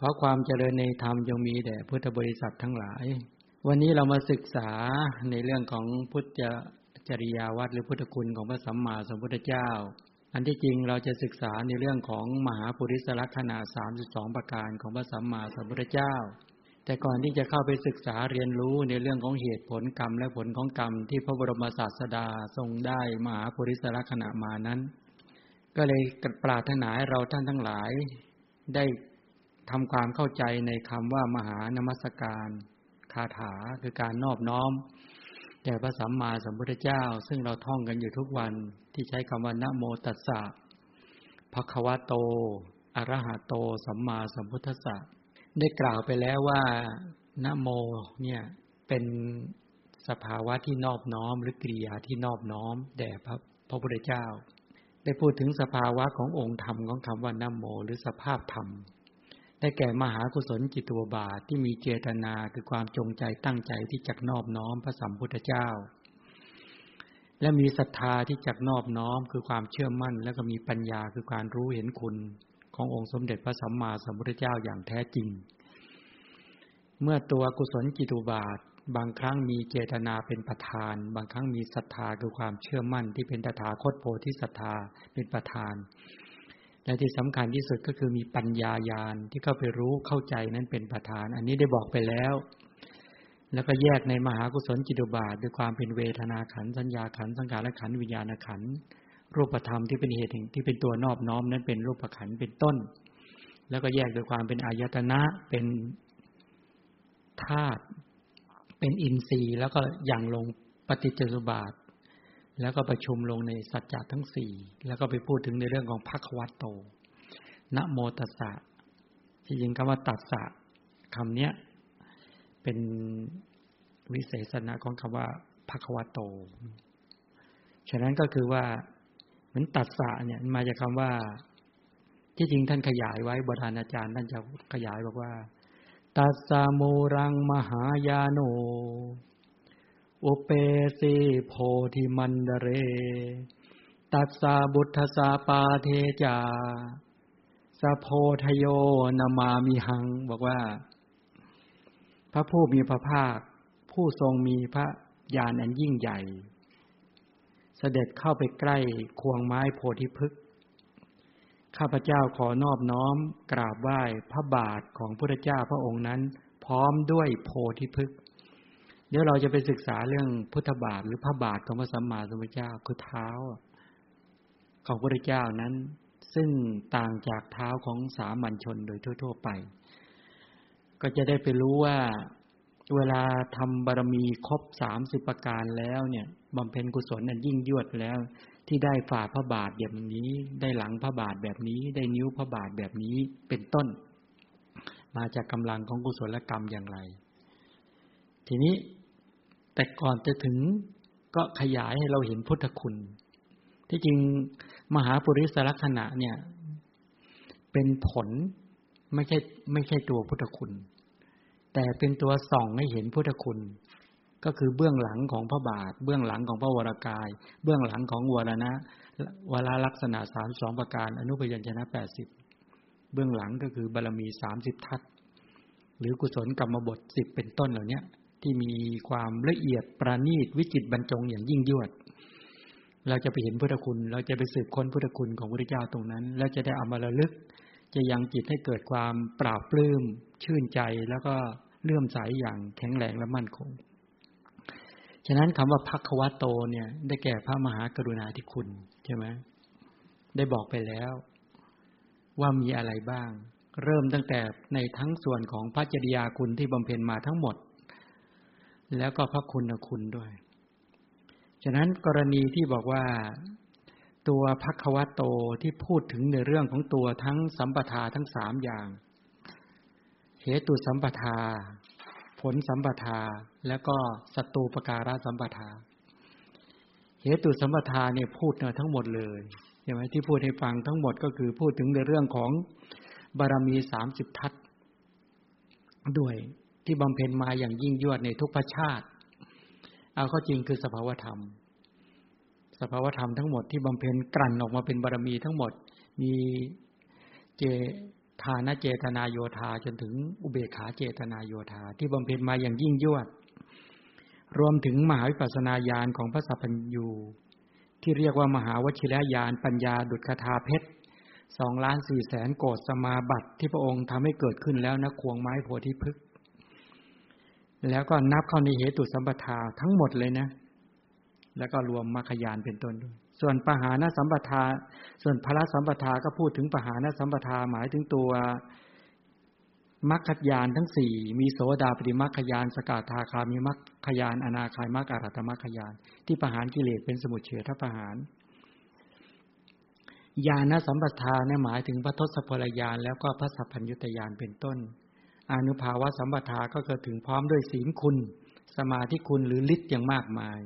ขอความเจริญในธรรมจงมีแด่พุทธบริษัททั้งหลาย วันนี้เรามาศึกษาในเรื่องของพุทธจริยาวัดหรือพุทธคุณของพระสัมมาสัมพุทธเจ้า อันที่จริงเราจะศึกษาในเรื่องของมหาปุริสลักษณะ32 ประการของพระสัมมาสัมพุทธเจ้า แต่ก่อนที่จะเข้าไปศึกษาเรียนรู้ในเรื่องของเหตุผลกรรมและผลของกรรมที่พระบรมศาสดาทรงได้มหาปุริสลักษณะมานั้น ก็เลยปรารถนาให้เราท่านทั้งหลายได้ ทำความเข้าใจในคำว่ามหานมัสการคาถาคือการนอบน้อมแด่พระสัมมาสัมพุทธเจ้า ซึ่งเราท่องกันอยู่ทุกวันที่ใช้คำว่านะโมตัสสะภควะโตอรหะโต สัมมาสัมพุทธัสสะได้กล่าวไปแล้วว่านะโมเนี่ยเป็นสภาวะที่นอบน้อม หรือกิริยาที่นอบน้อม แด่พระพระพุทธเจ้า ได้พูดถึงสภาวะขององค์ธรรมของคำว่านะโม หรือสภาพธรรม ได้แก่มหากุศลจิตวบาทที่มีเจตนาคือความจงใจตั้งใจที่จักนอบน้อมพระสัมพุทธเจ้า และมีศรัทธาที่จักนอบน้อมคือความเชื่อมั่น แล้วก็มีปัญญาคือการรู้เห็นคุณขององค์สมเด็จพระสัมมาสัมพุทธเจ้าอย่างแท้จริง เมื่อตัวกุศลจิตุบาท บางครั้งมีเจตนาเป็นประธาน บางครั้งมีศรัทธาคือความเชื่อมั่นที่เป็นตถาคตโพธิศรัทธาเป็นประธาน และที่สำคัญที่สุดก็คือมีปัญญายาณที่เข้าไปรู้เข้าใจนั้นเป็นประธาน อันนี้ได้บอกไปแล้ว แล้วก็แยกในมหากุศลจิตุบาท ด้วยความเป็นเวทนาขันสัญญาขันสังขารขันวิญญาณขันรูปธรรมที่เป็นเหตุที่เป็นตัวนอบน้อมนั้นเป็นรูปขันเป็นต้น แล้วก็แยกโดยความเป็นอายตนะเป็นธาตุเป็นอินทรีย์ แล้วก็อย่างลงปฏิจจสุบาท แล้วก็ประชุมลงในสัจจะทั้งสี่แล้วก็ไปพูดถึงในเรื่องของพักวัตโตนะโมตัสสะที่จริงคำว่าตัสสะคำเนี้ยเป็นวิเศษณะของคำว่าพักวัตโต ฉะนั้นก็คือว่าเหมือนตัสสะเนี่ยมาจากคาว่า ที่จริงท่านขยายไว้บทานอาจารย์ ท่านจะขยายบอกว่าตัสสะโมรังมหายาโน อุเปสีโพธิมันเดเร ตัสสาบุตสาปาเทจาสะโพทโยนามามิหัง บอกว่า พระผู้มีพระภาค ผู้ทรงมีพระญาณอันยิ่งใหญ่ เสด็จเข้าไปใกล้ควงไม้โพธิพฤกษ์ข้าพเจ้าขอนอบน้อมกราบไหว้พระบาทของพระเจ้าพระองค์นั้น พร้อมด้วยโพธิพฤกษ์ เดี๋ยวเราจะไปศึกษาเรื่องพุทธบาทหรือพระบาทของพระสัมมาสัมพุทธเจ้าคือเท้าของพระเจ้านั้น ซึ่งต่างจากเท้าของสามัญชนโดยทั่ว ๆ ไป ก็จะได้ไปรู้ว่าเวลาทำบารมีครบสามสิบประการแล้วเนี่ยบำเพ็ญกุศลนั้นยิ่งยวดแล้ว ที่ได้ฝ่าพระบาทแบบนี้ ได้หลังพระบาทแบบนี้ ได้นิ้วพระบาทแบบนี้เป็นต้น มาจากกำลังของกุศลกรรมอย่างไร ทีนี้ แต่ก่อนจะถึงก็ขยายให้เราเห็นพุทธคุณ ที่จริงมหาปุริสลักษณะเนี่ย เป็นผลไม่ใช่ไม่ใช่ตัวพุทธคุณ แต่เป็นตัวส่องให้เห็นพุทธคุณ ก็คือเบื้องหลังของพระบาท เบื้องหลังของพระวรากาย เบื้องหลังของวรณะวราลักษณะสามสองประการ อนุพยัญชนะแปดสิบเบื้องหลังก็คือบารรมีสามสิบทัศหรือกุศลกรรมบทสิบเป็นต้นเหล่านี้ ที่มีความละเอียดประณีตวิจิตบรรจงอย่างยิ่งยวด เราจะไปเห็นพุทธคุณ เราจะไปสืบค้นพุทธคุณของพระเจ้าตรงนั้น แล้วจะได้เอามาระลึก จะยังจิตให้เกิดความปราบปลื้มชื่นใจแล้วก็เลื่อมใสอย่างแข็งแรงและมั่นคง ฉะนั้นคำว่าพักควโตเนี่ย ได้แก่พระมหากรุณาธิคุณใช่ไหมได้บอกไปแล้ว ว่ามีอะไรบ้าง เริ่มตั้งแต่ในทั้งส่วนของพระจริยาคุณที่บำเพ็ญมาทั้งหมด แล้วก็พระคุณคุณด้วย ฉะนั้นกรณีที่บอกว่าตัวพักควโตที่พูดถึงในเรื่องของตัวทั้งสัมปทาทั้งสามอย่าง เหตุสัมปทา ผลสัมปทา แล้วก็สตูปการะสัมปทา เหตุสัมปทาเนี่ยพูดเนทั้งหมดเลยใช่ไหมที่พูดให้ฟังทั้งหมดก็คือพูดถึงในเรื่องของบารมีสามสิบทัศด้วย ที่บำเพ็ญมาอย่างยิ่งยวดในทุกประชาติ เอาข้อจริงคือสภาวธรรม สภาวธรรมทั้งหมดที่บำเพ็ญกลั่นออกมาเป็นบารมีทั้งหมด มีเจทานเจตนาโยธาจนถึงอุเบกขาเจตนาโยธาที่บำเพ็ญมาอย่างยิ่งยวด รวมถึงมหาวิปัสสนาญาณของพระสัพพัญญูที่เรียกว่ามหาวชิรญาณปัญญาดุจคาถาเพชรสองล้านสี่แสนโกดสมาบัติที่พระองค์ทำให้เกิดขึ้นแล้วนะควงไม้โพธิพฤกษ์ แล้วก็นับเข้าในเหตุสัมปทาทั้งหมดเลยนะ แล้วก็รวมมรรคยานเป็นต้นด้วย ส่วนปหานสัมปทา ส่วนพระสัมปทาก็พูดถึงปหานสัมปทาหมายถึงตัวมรรคยานทั้งสี่มีโสดาปฏิมรรคยานสกาทาคามีมรรคยานอนาคายมรรคอรัตมรรคยาน ที่ประหารกิเลสเป็นสมุทเฉทประหารญาณสัมปทาเนี่ยหมายถึงพระทศพลยานแล้วก็พระสัพพัญญุตยานเป็นต้น อนุภาวะสัมปทาก็เกิดถึงพร้อมด้วยศีลคุณ สมาธิคุณหรือฤทธิ์อย่างมากมาย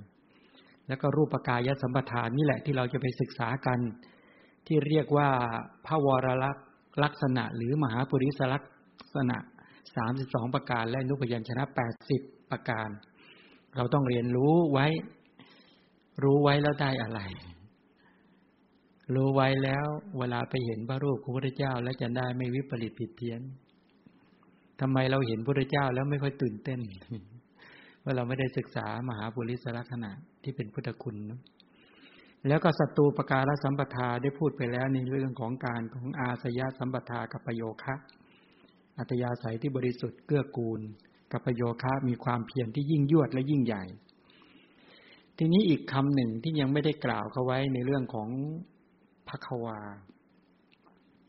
แล้วก็รูปกายสัมปทานนี่แหละที่เราจะไปศึกษากัน ที่เรียกว่าพระวรลักษณะหรือมหาปุริสลักษณะสามสิบสองประการและนุพยัญชนะแปดสิบประการ เราต้องเรียนรู้ไว้ รู้ไว้แล้วได้อะไร รู้ไว้แล้ว เวลาไปเห็นพระรูปของพระเจ้า แล้วจะได้ไม่วิปริตผิดเพี้ยน ทำไมเราเห็นพระเจ้าแล้วไม่ค่อยตื่นเต้น ว่าเราไม่ได้ศึกษามหาบุริสลักษณะที่เป็นพุทธคุณนะแล้วก็ศัตรูประการสัมปทาได้พูดไปแล้วในเรื่องของการของอาสยะสัมปทากับประโยคะอัตยาศัยที่บริสุทธิ์เกื้อกูล กับประโยคะมีความเพียรที่ยิ่งยวดและยิ่งใหญ่ ทีนี้อีกคำหนึ่งที่ยังไม่ได้กล่าวเขาไว้ในเรื่องของพระควา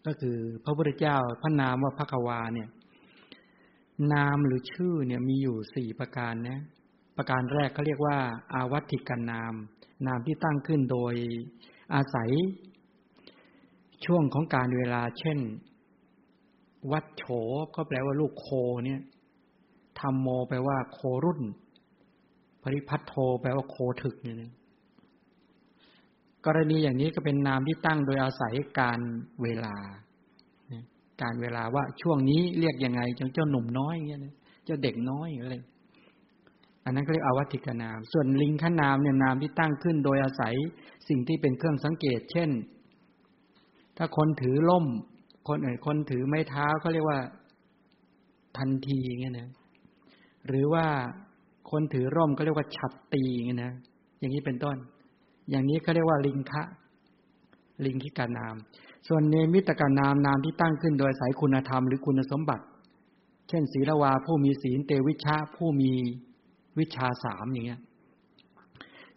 ก็คือพระพุทธเจ้าพระนามว่าพระควาเนี่ย นามหรือชื่อเนี่ยมีอยู่สี่ประการนะ ประการแรกเขาเรียกว่า อาวัติกันนาม นามที่ตั้งขึ้นโดยอาศัย ช่วงของการเวลา เช่น วัดโฉก็แปลว่าลูกโคเนี่ยธรรมโมแปลว่าโครุ่น ปริพัทโทแปลว่าโคถึกเนี่ยกรณีอย่างนี้ก็เป็นนามที่ตั้งโดยอาศัยการเวลา การเวลาว่าช่วงนี้เรียกยังไงจังเจ้าหนุ่มน้อยอย่างเงี้ยเจ้าเด็กน้อยอะไรอันนั้นก็เรียกอวัติกนาม ส่วนลิงขนามเนี่ยนามที่ตั้งขึ้นโดยอาศัยสิ่งที่เป็นเครื่องสังเกต เช่น ถ้าคนถือล่ม คนอื่นคนถือไม้เท้าเขาเรียกว่า ทันทีเงี้ยนะ หรือว่าคนถือร่มก็เรียกว่าฉัดตีเงี้ยนะ อย่างนี้เป็นต้น อย่างนี้เขาเรียกว่าลิงคะ ลิงคิกานาม ส่วนเนมิตกานามนามที่ตั้งขึ้นโดยสายคุณธรรมหรือคุณสมบัติ เช่น ศีลวาผู้มีศีลเตวิชาผู้มีวิชาสามอย่างเงี้ย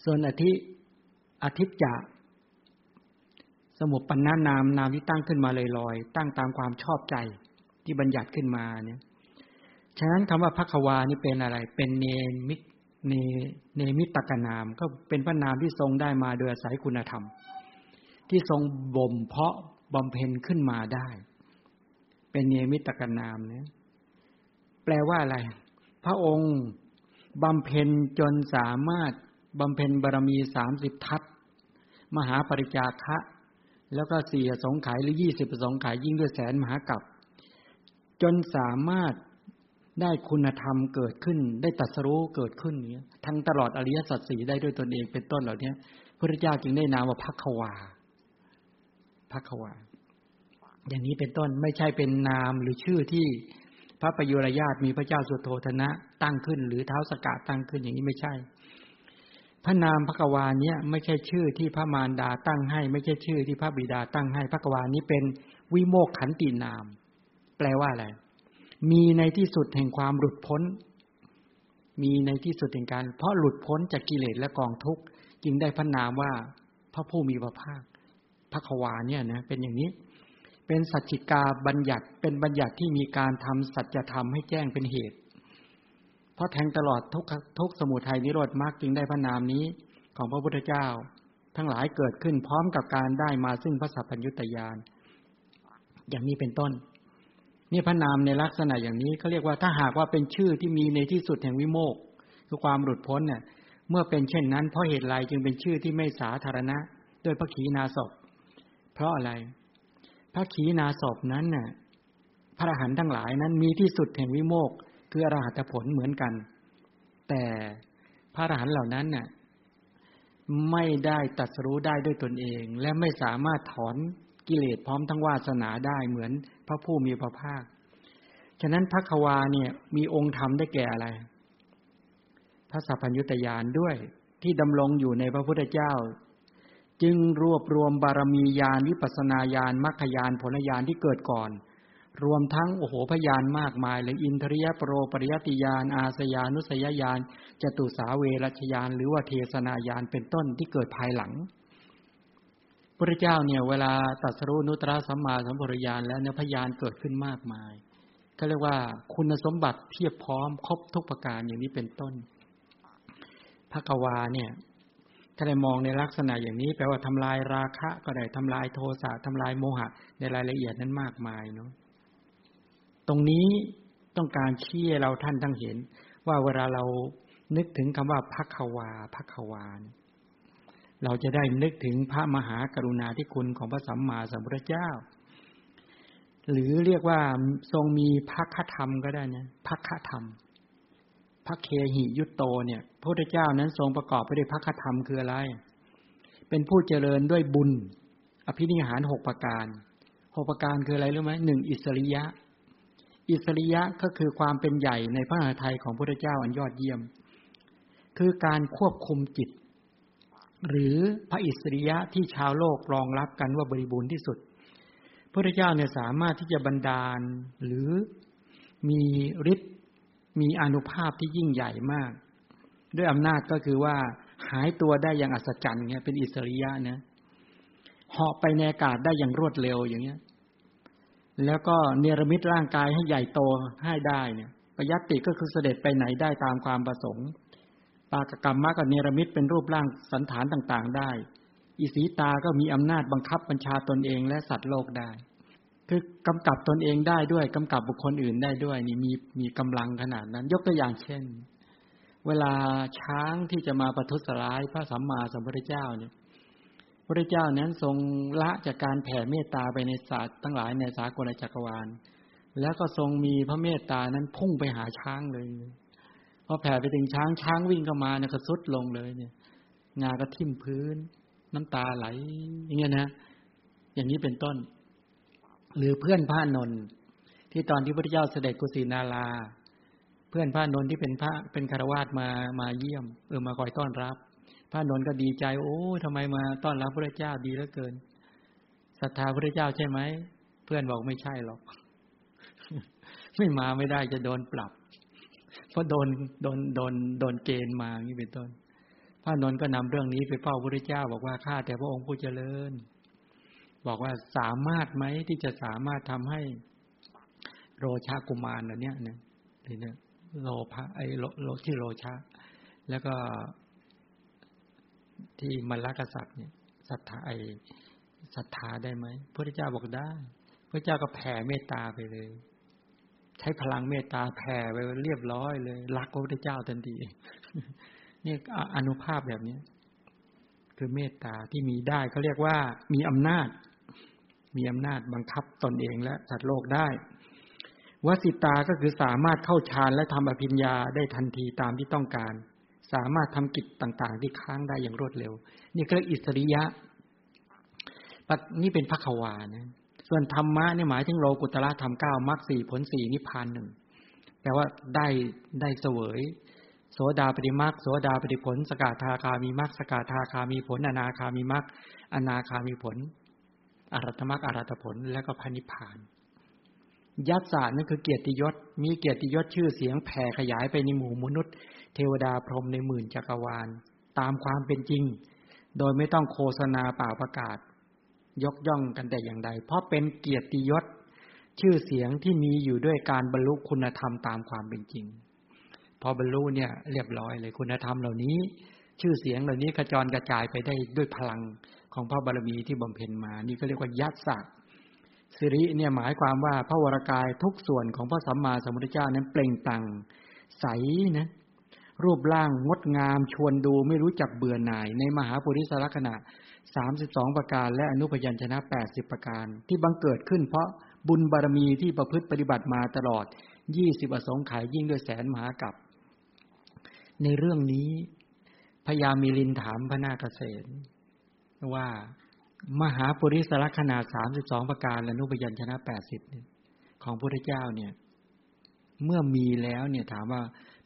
ส่วนอธิอธิจะสมุปปนานามนามที่ตั้งขึ้นมาลอยๆตั้งตามความชอบใจที่บัญญัติขึ้นมาเนี่ย ฉะนั้นคำว่าพักวานี่เป็นอะไร เป็นเนมิตเนเนมิตกนาม ก็เป็นพระนามที่ทรงได้มาโดยอาศัยคุณธรรม ที่ทรงบ่มเพาะ บำเพ็ญขึ้นมาได้ เป็นเนมิตกนามเนี่ยแปลว่าอะไร พระองค์บำเพ็ญจนสามารถบำเพ็ญบารมีสามสิบทัศมหาปริจาคะ แล้วก็สี่สงไขยหรือยี่สิบสองไขยยิ่งด้วยแสนมหากรัปจนสามารถได้คุณธรรมเกิดขึ้น ได้ตัสรู้เกิดขึ้นเนี้ยทั้งตลอดอริยสัจสี่ได้ด้วยตนเองเป็นต้นเหล่านี้พระเจ้าจึงได้นามว่าพักวา พักวาอย่างนี้เป็นต้นไม่ใช่เป็นนามหรือชื่อที่พระประยุรญาตมีพระเจ้าสุโธธนะตั้งขึ้น หรือเท้าสกัดตั้งขึ้นอย่างนี้ไม่ใช่ พระนามพระกวาเนี้ยไม่ใช่ชื่อที่พระมารดาตั้งให้ ไม่ใช่ชื่อที่พระบิดาตั้งให้พระกวานี้เป็นวิโมกขันตินาม แปลว่าอะไรมีในที่สุดแห่งความหลุดพ้น มีในที่สุดแห่งการ เพราะหลุดพ้นจากกิเลสและกองทุกข์จึงได้พระนามว่าพระผู้มีพระภาค พระควาเนี่ยนะเป็นอย่างนี้ เป็นสัจจิกาบัญญัติเป็นบัญญัติที่มีการทำสัจธรรมให้แจ้งเป็นเหตุ เพราะแทงตลอดทุกทุกสมุทัยนิโรธมากจึงได้พระนามนี้ของพระพุทธเจ้า ทั้งหลายเกิดขึ้นพร้อมกับการได้มาซึ่งพระสัพพัญญุตยานอย่างนี้เป็นต้น นี่พระนามในลักษณะอย่างนี้เขาเรียกว่าถ้าหากว่าเป็นชื่อที่มีในที่สุดแห่งวิโมกคือความหลุดพ้นเนี่ยเมื่อเป็นเช่นนั้นเพราะเหตุไรจึงเป็นชื่อที่ไม่สาธารณะโดยพระขีณาสพ เพราะอะไร พระขีณาสพนั้นน่ะ พระอรหันต์ทั้งหลายนั้นมีที่สุดแห่งวิโมกคืออรหัตผลเหมือนกัน แต่พระอรหันต์เหล่านั้นน่ะไม่ได้ตัดสู้ได้ด้วยตนเอง และไม่สามารถถอนกิเลสพร้อมทั้งวาสนาได้เหมือนพระผู้มีพระภาค ฉะนั้นพระควาเนี่ยมีองค์ธรรมได้แก่อะไร พระสัพพัญญุตยานด้วยที่ดำรงอยู่ในพระพุทธเจ้า จึงรวบรวมบารมีญาณวิปัสนาญาณมรรคญาณผลญาณที่เกิดก่อน รวมทั้งโอโหพยานมากมายเลยอินทริยปรโรปริยติญาณอาสยานุสยญาณจตุสาเวรชญาณหรือว่าเทศนาญาณเป็นต้นที่เกิดภายหลังพระเจ้าเนี่ยเวลาตัดสรุนุตระสัมมาสัมปริยานแล้วเนี่ยพยานเกิดขึ้นมากมายก็เรียกว่าคุณสมบัติเพียบพร้อมครบทุกประการอย่างนี้เป็นต้นพระกวาเนี่ย ถ้าได้มองในลักษณะอย่างนี้ แปลว่าทำลายราคะก็ได้ทำลายโทสะทำลายโมหะ ในรายละเอียดนั้นมากมายเนาะตรงนี้ต้องการชี้เราท่านทั้งเห็น ว่าเวลาเรานึกถึงคำว่าพักวาพักวานเราจะได้นึกถึงพระมหากรุณาธิคุณของพระสัมมาสัมพุทธเจ้า หรือเรียกว่าทรงมีพักธรรมก็ได้นะพักธรรม พระเคหิยุตโตเนี่ยพระพุทธเจ้านั้นทรงประกอบไปด้วยพระคธรรมคืออะไร เป็นผู้เจริญด้วยบุญ อภินิหารหกประการหกประการคืออะไรรู้ไหมหนึ่งอิสริยะ อิสริยะก็คือความเป็นใหญ่ในพระมหาไทยของพระพุทธเจ้าอันยอดเยี่ยม คือการควบคุมจิต หรือพระอิสริยะที่ชาวโลกรองรับกันว่าบริบูรณ์ที่สุดพระพุทธเจ้าเนี่ยสามารถที่จะบันดาลหรือมีฤทธิ มีอนุภาพที่ยิ่งใหญ่มาก ด้วยอำนาจก็คือว่าหายตัวได้อย่างอัศจรรย์เนี่ยเป็นอิสริยะนะเหาะไปในอากาศได้อย่างรวดเร็วอย่างเงี้ย แล้วก็เนรมิตร่างกายให้ใหญ่โตให้ได้เนี่ยปยัตติก็คือเสด็จไปไหนได้ตามความประสงค์ ปากกรรมมะกับเนรมิตเป็นรูปร่างสันฐานต่างๆได้ อิสีตาก็มีอำนาจบังคับบัญชาตนเองและสัตว์โลกได้ คือกำกับตนเองได้ด้วยกำกับบุคคลอื่นได้ด้วย นี่มีมีกำลังขนาดนั้น ยกตัวอย่างเช่น เวลาช้างที่จะมาประทุษร้ายพระสัมมาสัมพุทธเจ้าเนี่ยพระเจ้านั้นทรงละจากการแผ่เมตตาไปในศาสตร์ทั้งหลายในสากลจักรวาล แล้วก็ทรงมีพระเมตตานั้นพุ่งไปหาช้างเลยพอแผ่ไปถึงช้างช้างวิ่งเข้ามาเนี่ยก็สุดลงเลยเนี่ย งาก็ทิ่มพื้น น้ำตาไหล อย่างเงี้ยนะ อย่างนี้เป็นต้น หรือเพื่อนพระนนท์ที่ตอนที่พระเจ้าเสด็จกุสินาราเพื่อนพระนนท์ที่เป็นพระเป็นคารวาสมามาเยี่ยมเออมาคอยต้อนรับ พระนนท์ก็ดีใจ โอ้ทำไมมาต้อนรับพระเจ้าดีเหลือเกินศรัทธาพระเจ้าใช่ไหมเพื่อนบอกไม่ใช่หรอก ไม่มาไม่ได้จะโดนปรับ เพราะโดนโดนโดนโดนเกณฑ์มาอย่างนี้เป็นต้นพระนนท์ก็นำเรื่องนี้ไปเฝ้าพระเจ้าบอกว่าข้าแต่พระองค์ผู้เจริญ บอกว่าสามารถไหมที่จะสามารถทำให้โรชากุมารอันเนี้ยเนี่ยเนี่ยโลภะไอโลโลที่โรชาแล้วก็ที่มรรคสัตว์เนี่ยศรัทธาไอศรัทธาได้ไหมพระเจ้าบอกได้พระเจ้าก็แผ่เมตตาไปเลย ใช้พลังเมตตาแผ่ไปเรียบร้อยเลย รักพระพุทธเจ้าทันทีนี่อนุภาพแบบนี้คือเมตตาที่มีได้เขาเรียกว่ามีอำนาจ มีอำนาจบังคับตนเองและสัตว์โลกได้วสิตาก็คือสามารถเข้าฌานและทำอภิญญาได้ทันทีตามที่ต้องการ สามารถทำกิจต่าง ๆ ที่ค้างได้อย่างรวดเร็ว นี่เรียกอิสริยะนี่เป็นพระขวานะส่วนธรรมะเนี่ยหมายถึงโลกุตละธรรมเก้ามรรคสี่ผลสี่นิพพานหนึ่งแปลว่าได้ได้เสวย โสดาปฏิมรรคโสดาปฏิผล สกาธาคามีมรรคสกาธาคามีผล อนาคามีมรรคอนาคามีผล อรัตมรรคอรัตผลและก็พันิพาน ยัตสานั่นคือเกียรติยศ มีเกียรติยศชื่อเสียงแผ่ขยายไปในหมู่มนุษย์ เทวดาพรหมในหมื่นจักรวาล ตามความเป็นจริง โดยไม่ต้องโฆษณาเปล่าประกาศ ยกย่องกันแต่อย่างใด เพราะเป็นเกียรติยศชื่อเสียงที่มีอยู่ด้วยการบรรลุคุณธรรมตามความเป็นจริง พอบรรลุเนี่ยเรียบร้อยเลยคุณธรรมเหล่านี้ ชื่อเสียงเหล่านี้กระจรกระจายไปได้ด้วยพลัง ของพระบารมีที่บำเพ็ญมา นี่ก็เรียกว่ายัตสักสิริเนี่ยหมายความว่าพระวรากายทุกส่วนของพระสัมมาสัมพุทธเจ้านั้นเปล่งตังใสนะรูปร่างงดงามชวนดูไม่รู้จักเบื่อหน่าย ในมหาปุริสลักษณะสามสิบสองประการ และอนุพยัญชนะแปดสิบประการ ที่บังเกิดขึ้นเพราะบุญบารมีที่ประพฤติปฏิบัติมาตลอดยี่สิบอสงไขยยิ่งด้วยแสนมหากับ ในเรื่องนี้พญามีลินถามพระนาคเษน ว่ามหาปุริสลักษณะสามสิบสองประการและนุปยัญชนะแปดสิบของพระพุทธเจ้าเนี่ย เมื่อมีแล้วเนี่ยถามว่า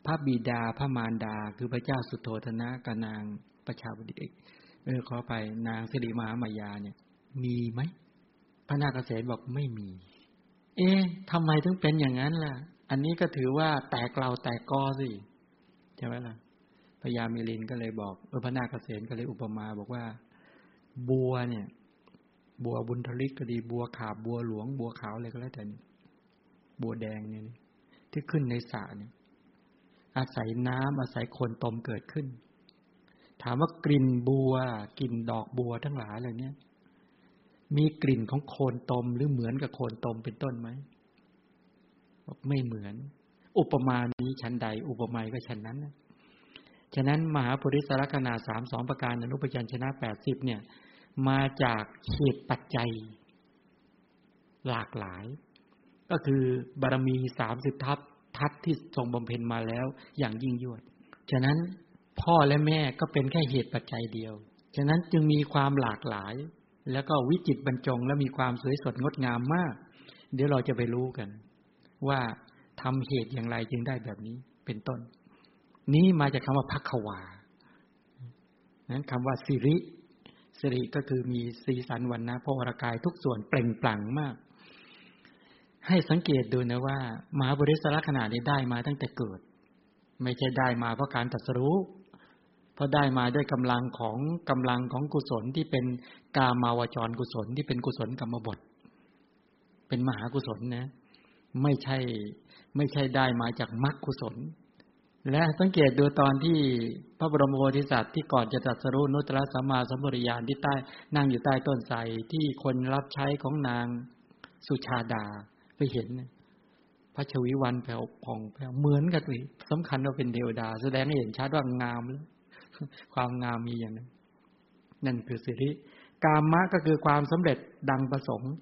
พระบิดาพระมารดา คือพระเจ้าสุโธธนะกนางประชาบดีเออขอไปนางสิริมหามายาเนี่ย มีไหมพระนาคเษนบอกไม่มี เอ๊ะทำไมถึงเป็นอย่างนั้นล่ะ อันนี้ก็ถือว่าแตกเราแตกกอสิใช่ไหมล่ะพญามิลินก็เลยบอกเออพระนาคเษนก็เลยอุปมาบอกว่า บัวเนี่ย บัวบุญทลิกก็ดี บัวขาบบัวหลวง บัวขาวอะไรก็แล้วแต่บัวแดงเนี่ยที่ขึ้นในสระเนี่ย อาศัยน้ำอาศัยโคนตมเกิดขึ้น ถามว่ากลิ่นบัว กลิ่นดอกบัวทั้งหลายเหล่านี้มีกลิ่นของโคนตมหรือเหมือนกับโคนตมเป็นต้นไหมบอกไม่เหมือน อุปมานี้ชั้นใด อุปมาก็ชั้นนั้นนะ ฉะนั้นมหาปุริสลักษณะสามสองประการอนุปยัญชนะแปดสิบเนี่ย มาจากเหตุปัจจัย หลากหลาย ก็คือบารมีสามสิบทัพทัศที่ทรงบำเพ็ญมาแล้วอย่างยิ่งยวด ฉะนั้นพ่อและแม่ก็เป็นแค่เหตุปัจจัยเดียว ฉะนั้นจึงมีความหลากหลาย แล้วก็วิจิตบรรจง และมีความสวยสดงดงามมาก เดี๋ยวเราจะไปรู้กัน ว่าทำเหตุอย่างไรจึงได้แบบนี้เป็นต้น นี้มาจากคำว่าพักขวานั้นคำว่าสิริสิริก็คือมีสีสันวันนะพระวรากายทุกส่วนเปล่งปลั่งมาก ให้สังเกตดูนะว่า มหาบริสรขนาดนี้ได้มาตั้งแต่เกิด ไม่ใช่ได้มาเพราะการตัดสู้เพราะได้มาด้วยกำลังของกำลังของกุศลที่เป็นกามาวจรกุศลที่เป็นกุศลกรรมบท เป็นมหากุศลนะ ไม่ใช่ไม่ใช่ได้มาจากมรรคกุศล และสังเกตดูตอนที่พระบรมโพธิสัตว์ที่ก่อนจะตรัสรู้นุตตรสัมมาสัมปวิญาณที่ใต้นั่งอยู่ใต้ต้นไทรที่คนรับใช้ของนางสุชาดาไปเห็น พระชวิวันแผ่วผ่องแผ่วเหมือนกันเลยสำคัญว่าเป็นเทวดา แสดงให้เห็นชัดว่างามแล้วความงามมีอย่างนั้น นั่นคือสิริกามะก็คือความสำเร็จดังประสงค์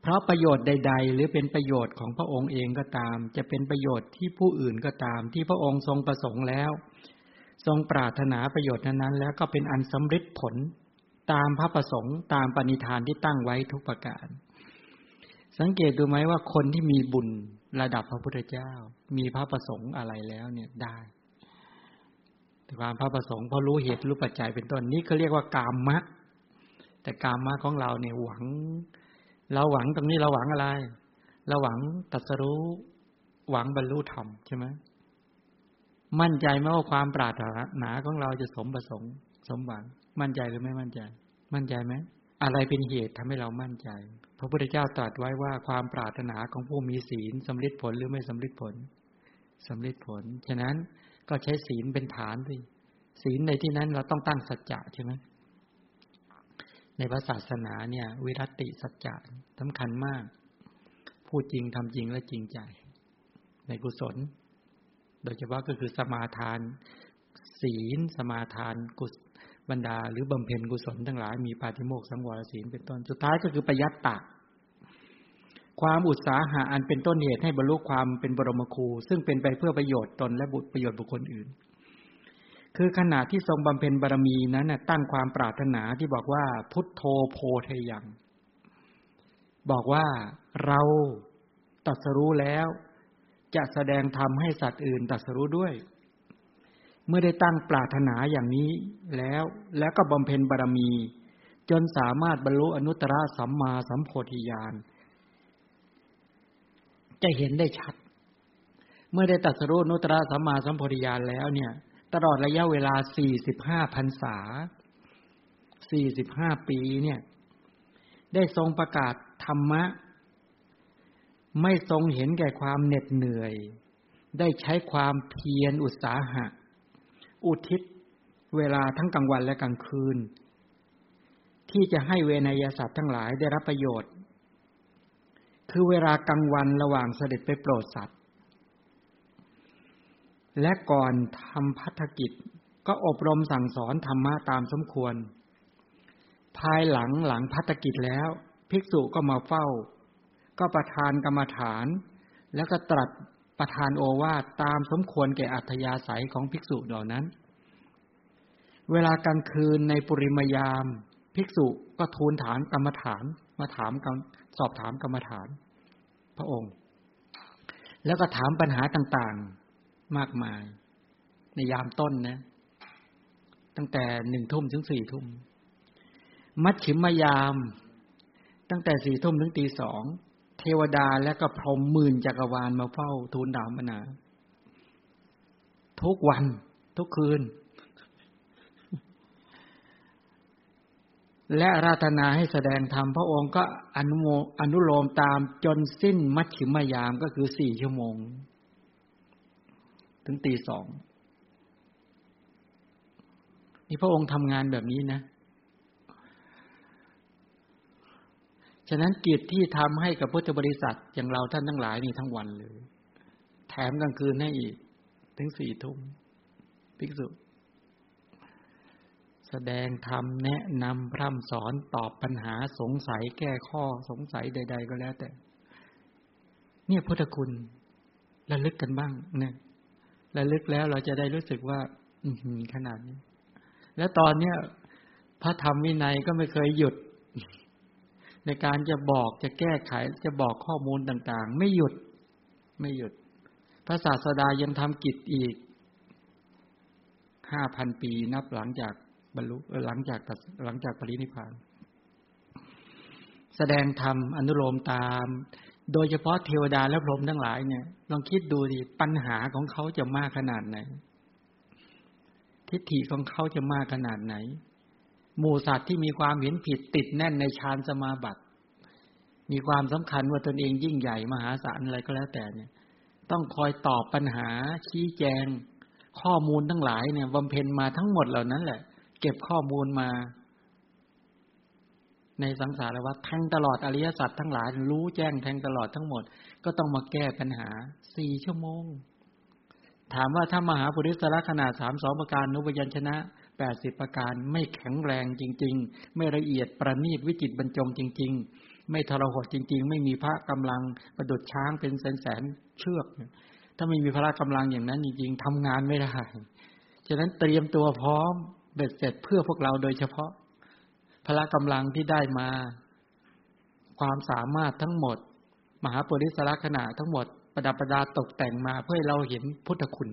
เพราะประโยชน์ใด ๆ หรือเป็นประโยชน์ของพระองค์เองก็ตาม จะเป็นประโยชน์ที่ผู้อื่นก็ตาม ที่พระองค์ทรงประสงค์แล้ว ทรงปรารถนาประโยชน์นั้นๆแล้วก็เป็นอันสำเร็จผลตามพระประสงค์ตามปณิธานที่ตั้งไว้ทุกประการ สังเกตดูไหมว่าคนที่มีบุญระดับพระพุทธเจ้า มีพระประสงค์อะไรแล้วเนี่ยได้แต่ความพระประสงค์เพราะรู้เหตุรู้ปัจจัยเป็นต้นนี่เขาเรียกว่ากามมะ แต่กามมะของเราเนี่ยหวัง เราหวังตรงนี้เราหวังอะไร เราหวังตัสรู้ หวังบรรลุธรรมใช่ไหมมั่นใจไหมว่าความปรารถนาของเราจะสมประสงค์ สมหวัง มั่นใจหรือไม่มั่นใจ มั่นใจไหมอะไรเป็นเหตุทำให้เรามั่นใจ พระพุทธเจ้าตรัสไว้ว่าความปรารถนาของผู้มีศีลสำลิดผลหรือไม่สำลิดผลสำลิดผล ฉะนั้นก็ใช้ศีลเป็นฐานสิศีลในที่นั้นเราต้องตั้งสัจจะใช่ไหม ในพระศาสนาเนี่ย วิรัติสัจจะสำคัญมาก พูดจริงทำจริงและจริงใจ ในกุศล โดยเฉพาะก็คือสมาทาน ศีล สมาทานกุศบรรดา หรือบำเพ็ญกุศลทั้งหลายมีปาฏิโมกสังวรศีลเป็นต้น สุดท้ายก็คือประยัตตะความอุตสาหะอันเป็นต้นเหตุให้บรรลุความเป็นบรมครู ซึ่งเป็นไปเพื่อประโยชน์ตนและบุตรประโยชน์บุคคลอื่น คือขณะที่ทรงบำเพ็ญบารมีนั้นตั้งความปรารถนาที่บอกว่า พุทโธโพเทยัง บอกว่าเราตัดสรู้แล้ว จะแสดงธรรมให้สัตว์อื่นตัดสรู้ด้วย เมื่อได้ตั้งปรารถนาอย่างนี้แล้ว แล้วก็บำเพ็ญบารมี จนสามารถบรรลุอนุตตรสัมมาสัมโพธิญาณจะเห็นได้ชัด เมื่อได้ตัดสรู้อนุตตรสัมมาสัมโพธิญาณแล้วเนี่ย ตลอดระยะเวลา 45พรรษา 45 ปีเนี่ย ได้ทรงประกาศธรรมะ ไม่ทรงเห็นแก่ความเหน็ดเหนื่อย ได้ใช้ความเพียรอุตสาหะ อุทิศเวลาทั้งกลางวันและกลางคืน ที่จะให้เวนยสัตว์ทั้งหลายได้รับประโยชน์ คือเวลากลางวันระหว่างเสด็จไปโปรดสัตว์ และก่อนทำพัฒกิจ ก็อบรมสั่งสอนธรรมะตามสมควร ภายหลังหลังพัฒกิจแล้ว ภิกษุก็มาเฝ้า ก็ประทานกรรมฐาน แล้วก็ตรัสประทานโอวาทตามสมควรแก่อัธยาศัยของภิกษุเหล่านั้น เวลากลางคืนในปุริมยาม ภิกษุก็ทูลถามกรรมฐาน มาถามสอบถามกรรมฐาน พระองค์ แล้วก็ถามปัญหาต่างๆ มากมาย ในยามต้นนะ ตั้งแต่หนึ่งทุ่มถึงสี่ทุ่ม มัชชิมยาม ตั้งแต่สี่ทุ่มถึงตีสอง เทวดาและก็พรหมหมื่นจักรวาลมาเฝ้าทูลถามปัญหาทุกวัน ทุกคืน และราธนาให้แสดงธรรมพระองค์ก็อนุโมอนุโลมตามจนสิ้นมัชชิมยามก็คือสี่ชั่วโมง ถึงตีสองนี่พระองค์ทำงานแบบนี้นะ ฉะนั้นกิจที่ทำให้กับพุทธบริษัทอย่างเราท่านทั้งหลายนี่ทั้งวันเลย แถมกลางคืนให้อีก ถึงสี่ทุ่มภิกษุ แสดงธรรมแนะนำพร่ำสอนตอบปัญหาสงสัยแก้ข้อสงสัยใด ๆ ก็แล้วแต่ เนี่ยพุทธคุณระลึกกันบ้างเนี่ย ระลึกแล้วเราจะได้รู้สึกว่า อืขนาดนี้ แล้วตอนเนี้ยพระธรรมวินัยก็ไม่เคยหยุด ในการจะบอกจะแก้ไขจะบอกข้อมูลต่าง ๆ ไม่หยุด ไม่หยุด พระศาสดายังทำกิจอีกห้าพันปีนับหลังจากบรรลุหลังจากหลังจากปรินิพาน แสดงธรรมอนุโลมตาม โดยเฉพาะเทวดาและพรหมทั้งหลายเนี่ยลองคิดดูดิปัญหาของเขาจะมากขนาดไหน ทิฏฐิของเขาจะมากขนาดไหน หมู่สัตว์ที่มีความเห็นผิดติดแน่นในฌานสมาบัติ มีความสำคัญว่าตนเองยิ่งใหญ่มหาศาลอะไรก็แล้วแต่เนี่ย ต้องคอยตอบปัญหา ชี้แจง ข้อมูลทั้งหลายเนี่ยบำเพ็ญมาทั้งหมดเหล่านั้นแหละ เก็บข้อมูลมา ในสังสารวัฏแทงตลอดอริยสัจทั้งหลายรู้แจ้งแทงตลอดทั้งหมด ก็ต้องมาแก้ปัญหาสี่ชั่วโมง ถามว่าถ้ามหาปุริสละขนาดสามสองประการนุบยัญชนะแปดสิบประการไม่แข็งแรงจริง ๆ ไม่ละเอียดประณีตวิจิตบรรจงจริง ๆ ไม่ทรหดจริง ๆ ไม่มีพระกำลังประดุดช้างเป็นแสนๆเชือก ถ้าไม่มีพระกำลังอย่างนั้นจริง ๆทำงานไม่ได้ฉะนั้นเตรียมตัวพร้อมเบ็ดเสร็จเพื่อพวกเราโดยเฉพาะ พละกำลังที่ได้มา ความสามารถทั้งหมด มหาปุริสละขณะทั้งหมดประดับประดาตกแต่งมาเพื่อเราเห็นพุทธคุณ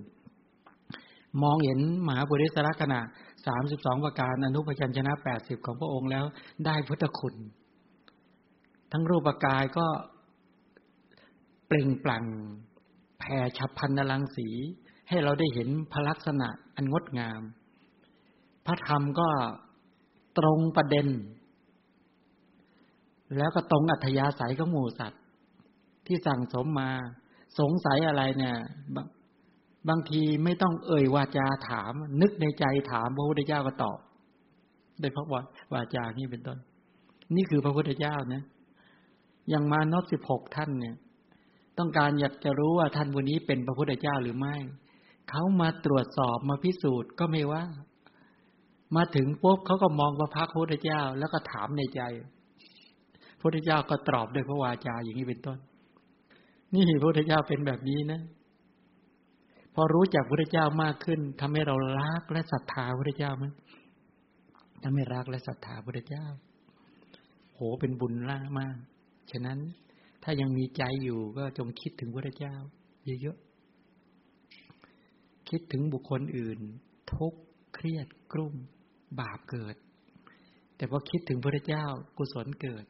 มองเห็นมหาปุริสละขณะสามสิบสองประการอนุพยัญชนะแปดสิบของพระองค์แล้วได้พุทธคุณ ทั้งรูปกายก็เปล่งปลั่งแผ่ฉับพันนลังสี ให้เราได้เห็นพลักษณะอันงดงาม พระธรรมก็ ตรงประเด็น แล้วก็ตรงอัธยาศัยของหมูสัตว์ ที่สั่งสมมา สงสัยอะไรเนี่ยบางทีไม่ต้องเอ่ยวาจาถาม นึกในใจถามพระพุทธเจ้าก็ตอบโดยพระววาจานี่เป็นต้น นี่คือพระพุทธเจ้านะอย่างมานพสิบหกท่านเนี่ย ต้องการอยากจะรู้ว่าท่านวันนี้เป็นพระพุทธเจ้าหรือไม่ เขามาตรวจสอบมาพิสูจน์ก็ไม่ว่า มาถึงปุ๊บเขาก็มองพระพักพระพุทธเจ้า แล้วก็ถามในใจพระพุทธเจ้าก็ตอบด้วยพระวาจาอย่างนี้เป็นต้น นี่พระพุทธเจ้าเป็นแบบนี้นะ พอรู้จักพระพุทธเจ้ามากขึ้นทำให้เรารักและศรัทธาพระพุทธเจ้ามั้ยถ้าไม่รักและศรัทธาพระพุทธเจ้า โหเป็นบุญล่ามาก ฉะนั้นถ้ายังมีใจอยู่ก็จงคิดถึงพระพุทธเจ้า เยอะๆคิดถึงบุคคลอื่น ทุกเครียดกลุ้ม บาปเกิด แต่พอคิดถึงพระเจ้ากุศลเกิด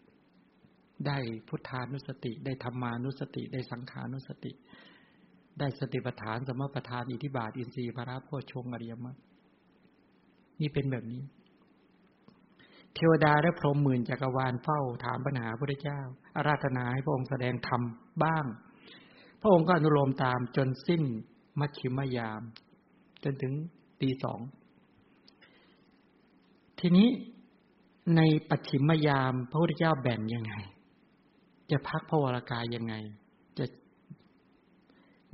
ได้พุทธานุสติ ได้ธรรมานุสติ ได้สังขานุสติ ได้สติปัฏฐานสมปัฏฐานอิทิบาทอินทรีย์พระราโพชงอริยมรรคนี่เป็นแบบนี้ เทวดาและพรหมหมื่นจักรวาลเฝ้าถามปัญหาพระเจ้า อาราธนาให้พระองค์แสดงธรรมบ้าง พระองค์ก็อนุโลมตามจนสิ้นมัชชิมยาม จนถึงตีสอง ทีนี้ในปัจฉิมยามพระพุทธเจ้าแบ่งยังไง จะพักพระวรากายยังไง จะ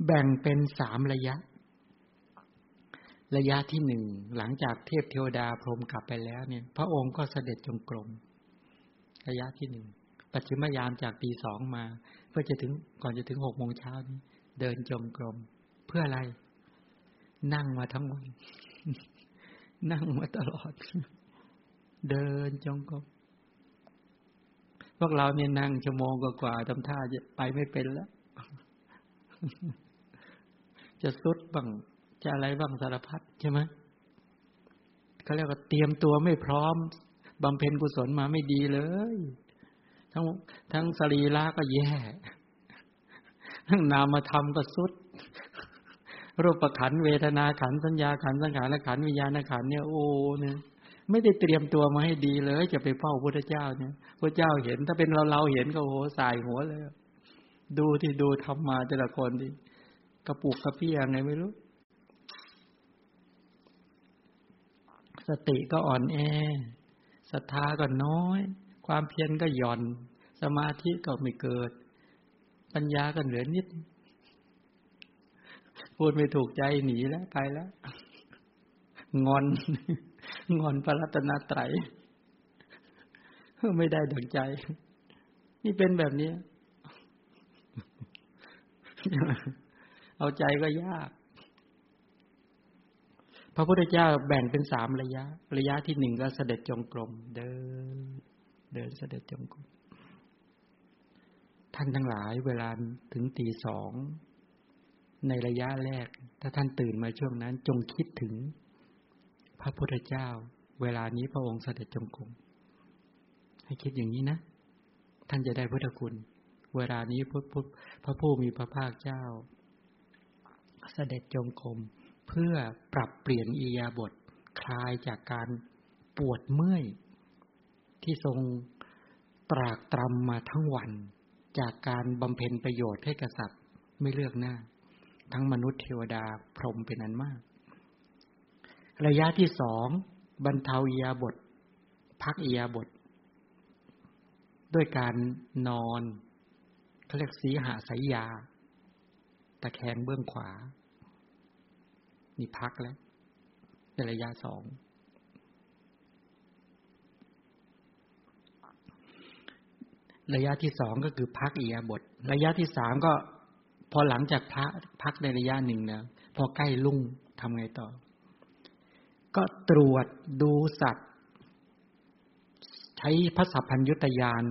แบ่งเป็นสามระยะ ระยะที่หนึ่งหลังจากเทพเทวดาพรหมกลับไปแล้วเนี่ย พระองค์ก็เสด็จจงกรมระยะที่หนึ่งปัจฉิมยามจากตีสองมา เพื่อจะถึงก่อนจะถึงหกโมงเช้านี้ เดินจงกรมเพื่ออะไร นั่งมาทั้งวัน นั่งมาตลอด เดินจงกรมพวกเราเนี่ยนั่งชั่วโมงกว่าๆทำท่าจะไปไม่เป็นแล้ว จะสุดบ้างจะอะไรบ้างสารพัดใช่ไหมเขาเรียกว่าเตรียมตัวไม่พร้อมบำเพ็ญกุศลมาไม่ดีเลย ทั้งทั้งสรีระก็แย่ ทั้งนามธรรมก็สุด รูปขันเวทนาขันสัญญาขันสังขารขันวิญญาณขันเนี่ยโอ้เนี่ย ไม่ได้เตรียมตัวมาให้ดีเลย จะไปเฝ้าพระเจ้าเนี่ยพระเจ้าเห็น ถ้าเป็นเราเราเห็นก็โอ้สายหัวเลย ดูที่ดูทำมาแต่ละคนดิกระปุกกระเพียงไงไม่รู้ สติก็อ่อนแอศรัทธาก็น้อย ความเพียรก็หย่อน สมาธิก็ไม่เกิด ปัญญาก็เหลือนิด พูดไม่ถูกใจหนีแล้วไปแล้ว งอน งอนพระรัตนตรัยไม่ได้ดังใจ นี่เป็นแบบนี้ เอาใจก็ยาก พระพุทธเจ้าแบ่งเป็นสามระยะ ระยะที่หนึ่งก็เสด็จจงกรมเดิน เดินเสด็จจงกรมท่านทั้งหลายเวลาถึงตีสองในระยะแรก ถ้าท่านตื่นมาช่วงนั้น จงคิดถึง พระพุทธเจ้า เวลานี้พระองค์เสด็จจงกรมให้คิดอย่างนี้นะ ท่านจะได้พุทธคุณ เวลานี้พระพระผู้มีพระภาคเจ้า เสด็จจงกรมเพื่อปรับเปลี่ยนอียาบทคลายจากการปวดเมื่อย ที่ทรงตรากตรำมาทั้งวัน จากการบำเพ็ญประโยชน์ให้กษัตริย์ไม่เลือกหน้า ทั้งมนุษย์เทวดาพรหมเป็นอันมาก ระยะที่สองบรรเทาอียาบท พักอียาบท ด้วยการนอนเขาเรียกสีหาสายยา ตะแคงเบื้องขวา นี่พักแล้วในระยะสองระยะที่สองก็คือพักอียาบท ระยะที่สามก็ พอหลังจากพักพักในระยะหนึ่งนะพอใกล้ลุ่งทำไงต่อ ก็ตรวจดูสัตว์ ใช้พระสัพพัญยุตยาน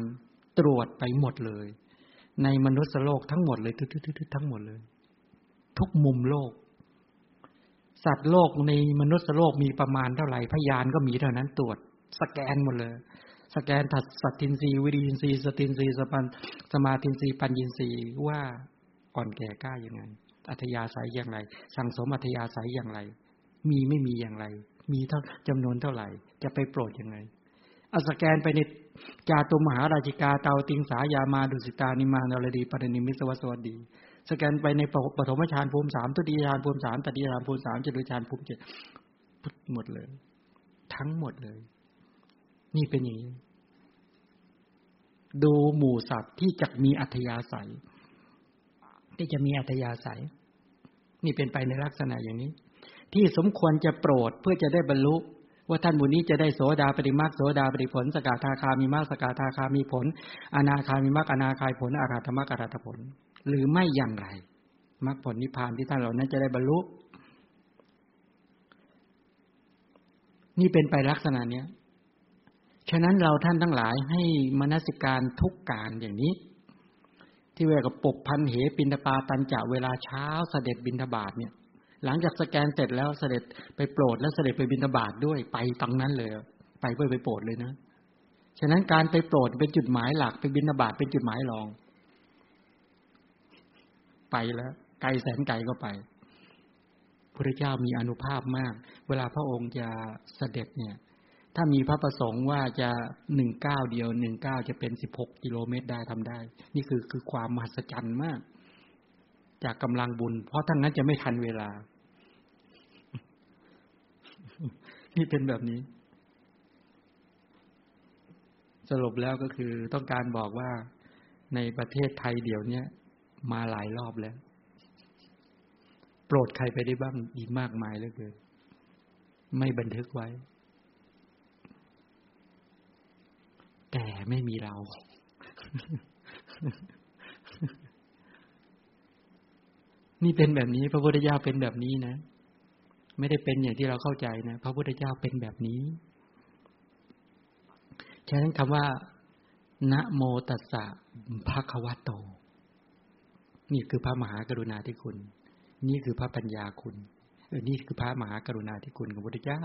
ตรวจไปหมดเลย ในมนุษย์โลกทั้งหมดเลยทุกๆทั้งหมดเลย ทุกมุมโลก สัตว์โลกในมนุษย์โลกมีประมาณเท่าไหร่พยานก็มีเท่านั้นตรวจ สแกนหมดเลย สแกนถัดสัตตินรีวิริยินรีสตินรีสปันสมาตินรีปัญญินรีว่าอ่อนแก่กล้าอย่างไงอัธยาศัยอย่างไร สั่งสมอัธยาศัยอย่างไร มีไม่มีอย่างไร มีเท่าจำนวนเท่าไหร่ จะไปโปรดยังไงอาสแกนไปในจาตุมหาราชิกาเตาติงสายามาดุสิตานิมานรดีปรนิมิสวัสดี สแกนไปในปฐมฌานภูมิสามตุติฌานภูมิสามตติฌานภูมิสามจตุฌานภูมิเจ็ดหมดเลย ทั้งหมดเลย นี่เป็นอย่างนี้ดูหมู่สัตว์ที่จะมีอัธยาศัย ที่จะมีอัธยาศัย นี่เป็นไปในลักษณะอย่างนี้ ที่สมควรจะโปรดเพื่อจะได้บรรลุ ว่าท่านบุญนี้จะได้โสดาปฏิมาโสดาปฏิผล สกทาคามีมากสกทาคามีผล อนาคามีมากอนาคายผลอาราธมากอาราธผล หรือไม่อย่างไรมรรคผลนิพพานที่ท่านเหล่านั้นจะได้บรรลุ นี่เป็นไปลักษณะเนี้ยฉะนั้นเราท่านทั้งหลายให้มนสิการทุกการอย่างนี้ ที่เวลาปกพันเหปินตปาตันจะเวลาเช้าเสด็จบินทบาทเนี่ย หลังจากสแกนเสร็จแล้วเสด็จไปโปรดแล้วเสด็จไปบินทบาทด้วยไปตังนั้นเลย ไปเพื่อไปโปรดเลยนะฉะนั้นการไปโปรดเป็นจุดหมายหลักไปบินทบาทเป็นจุดหมายรอง ไปแล้ว ไกลแสนไกลก็ไปพระเจ้ามีอนุภาพมาก เวลาพระองค์จะเสด็จเนี่ย ถ้ามีพระประสงค์ว่าจะหนึ่งเก้าเดียวหนึ่งเก้าจะเป็นสิบหกกิโลเมตรได้ทำได้ นี่คือคือความมหัศจรรย์มาก จากกำลังบุญ เพราะทั้งนั้นจะไม่ทันเวลา นี่เป็นแบบนี้ สรุปแล้วก็คือต้องการบอกว่าในประเทศไทยเดี๋ยวนี้มาหลายรอบแล้ว โปรดใครไปได้บ้างอีกมากมายเหลือเกินไม่บันทึกไว้ แต่ไม่มีเรา นี่เป็นแบบนี้ พระพุทธเจ้าเป็นแบบนี้นะ ไม่ได้เป็นอย่างที่เราเข้าใจนะพระพุทธเจ้าเป็นแบบนี้ฉะนั้นคำว่านะโมตัสสะภะคะวะโต นี่คือพระมหากรุณาธิคุณ นี่คือพระปัญญาคุณเออนี่คือพระมหากรุณาธิคุณของพระพุทธเจ้า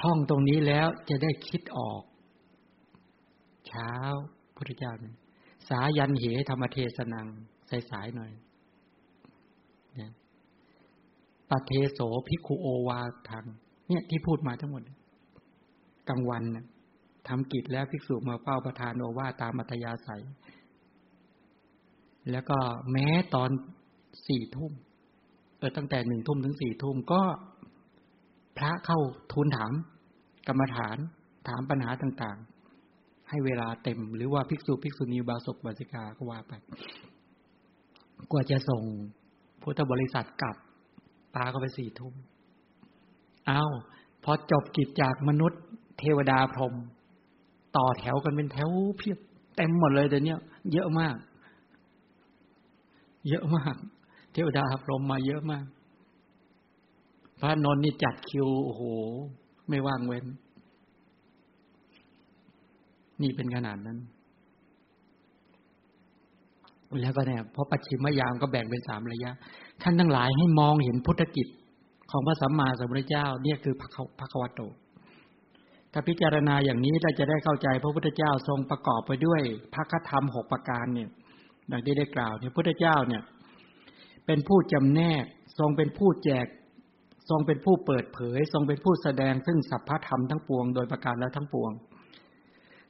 ท่องตรงนี้แล้วจะได้คิดออก เช้าพุทธเจ้าเนี่ยสายันเหธรรมเทศนัง สายๆหน่อยนี่ย ปเทโสภิกขุโอวาทังเนี่ยที่พูดมาทั้งหมดกลางวันนะทำกิจแล้วภิกษุมาเฝ้าประธานโอวาตามอัธยาศัย แล้วก็แม้ตอนสี่ทุ่มเออตั้งแต่หนึ่งทุ่มถึงสี่ทุ่มก็พระเข้าทูลถาม กรรมฐานถามปัญหาต่างๆ ให้เวลาเต็มหรือว่าภิกษุภิกษุณีบาศกบาสิกาก็ว่าไปกว่าจะส่งพุทธบริษัทกลับ ปาก็ไปสี่ทุ่มเอาพอจบกิจจากมนุษย์ เทวดาพรหมต่อแถวกันเป็นแถวเพียบเต็มหมดเลยเดี๋ยวนี้เยอะมาก เยอะมาก เทวดาพรหมมาเยอะมาก พระนนท์นี่จัดคิวโอ้โห ไม่ว่างเว้น นี่เป็นขนาดนั้น แล้วก็เนี่ยพอปัจฉิมยามก็แบ่งเป็นสามระยะ ท่านทั้งหลายให้มองเห็นพุทธกิจของพระสัมมาสัมพุทธเจ้า เนี่ยคือพระควโตถ้าพิจารณาอย่างนี้เราจะได้เข้าใจพระพุทธเจ้าทรงประกอบไปด้วยพระคธรรมหกประการเนี่ยดังที่ได้กล่าวเนี่ยพุทธเจ้าเนี่ย เป็นผู้จำแนก ทรงเป็นผู้แจก ทรงเป็นผู้เปิดเผย ทรงเป็นผู้แสดงซึ่งสัพพธรรมทั้งปวงโดยประการแล้วทั้งปวง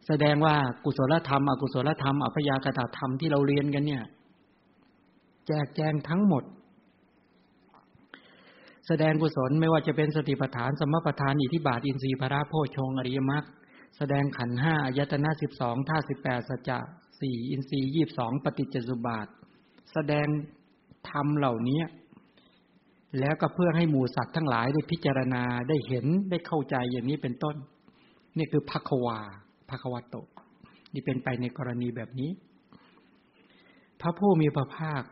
แสดงว่ากุศลธรรม อกุศลธรรมอัพยากตธรรมที่เราเรียนกันเนี่ย แจกแจงทั้งหมด แสดงกุศลไม่ว่าจะเป็นสติปัฏฐานสมปัฏฐานอิทิบาทอินทรีย์พระโพชงอริยมรรคแสดงขันห้าอายตนะสิบสองท่าสิบแปดสัจจะสี่อินทรีย์ยี่บสองปฏิจจสุบาท แสดงธรรมเหล่านี้แล้วก็เพื่อให้หมู่สัตว์ทั้งหลายได้พิจารณาได้เห็นได้เข้าใจอย่างนี้เป็นต้น นี่คือพักวาพักวัตโตนี่เป็นไปในกรณีแบบนี้ พระผู้มีพระภาค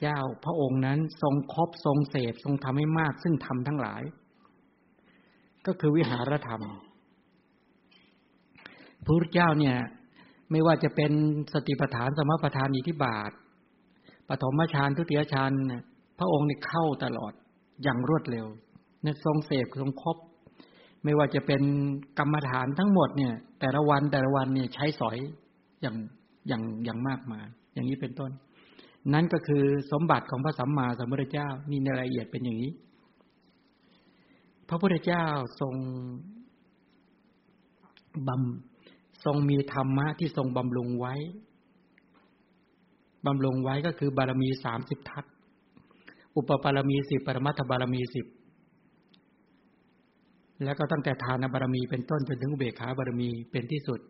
เจ้าพระองค์นั้นทรงครบทรงเสพทรงทำให้มาก ซึ่งทำทั้งหลาย ก็คือวิหารธรรมพระพุทธเจ้าเนี่ย ไม่ว่าจะเป็นสติปัฏฐานสมปัฏฐานอิทิบาทปฐมฌานทุติยฌานพระองค์นี่เข้าตลอดอย่างรวดเร็วเนี่ยทรงเสพทรงครบไม่ว่าจะเป็นกรรมฐานทั้งหมดเนี่ย แต่ละวันแต่ละวันเนี่ยใช้สอยอย่างอย่างอย่างมากมายอย่างนี้เป็นต้น นั่นก็คือสมบัติของพระสัมมาสัมพุทธเจ้านี่ในรายละเอียดเป็นอย่างนี้ พระพุทธเจ้าทรงบำทรงมีธรรมะที่ทรงบำรุงไว้บำรุงไว้ก็คือบารมีสามสิบทัศอุปบารมีสิบปรมัตถบารมีสิบแล้วก็ตั้งแต่ทานบารมีเป็นต้นจนถึงเบขาบารมีเป็นที่สุด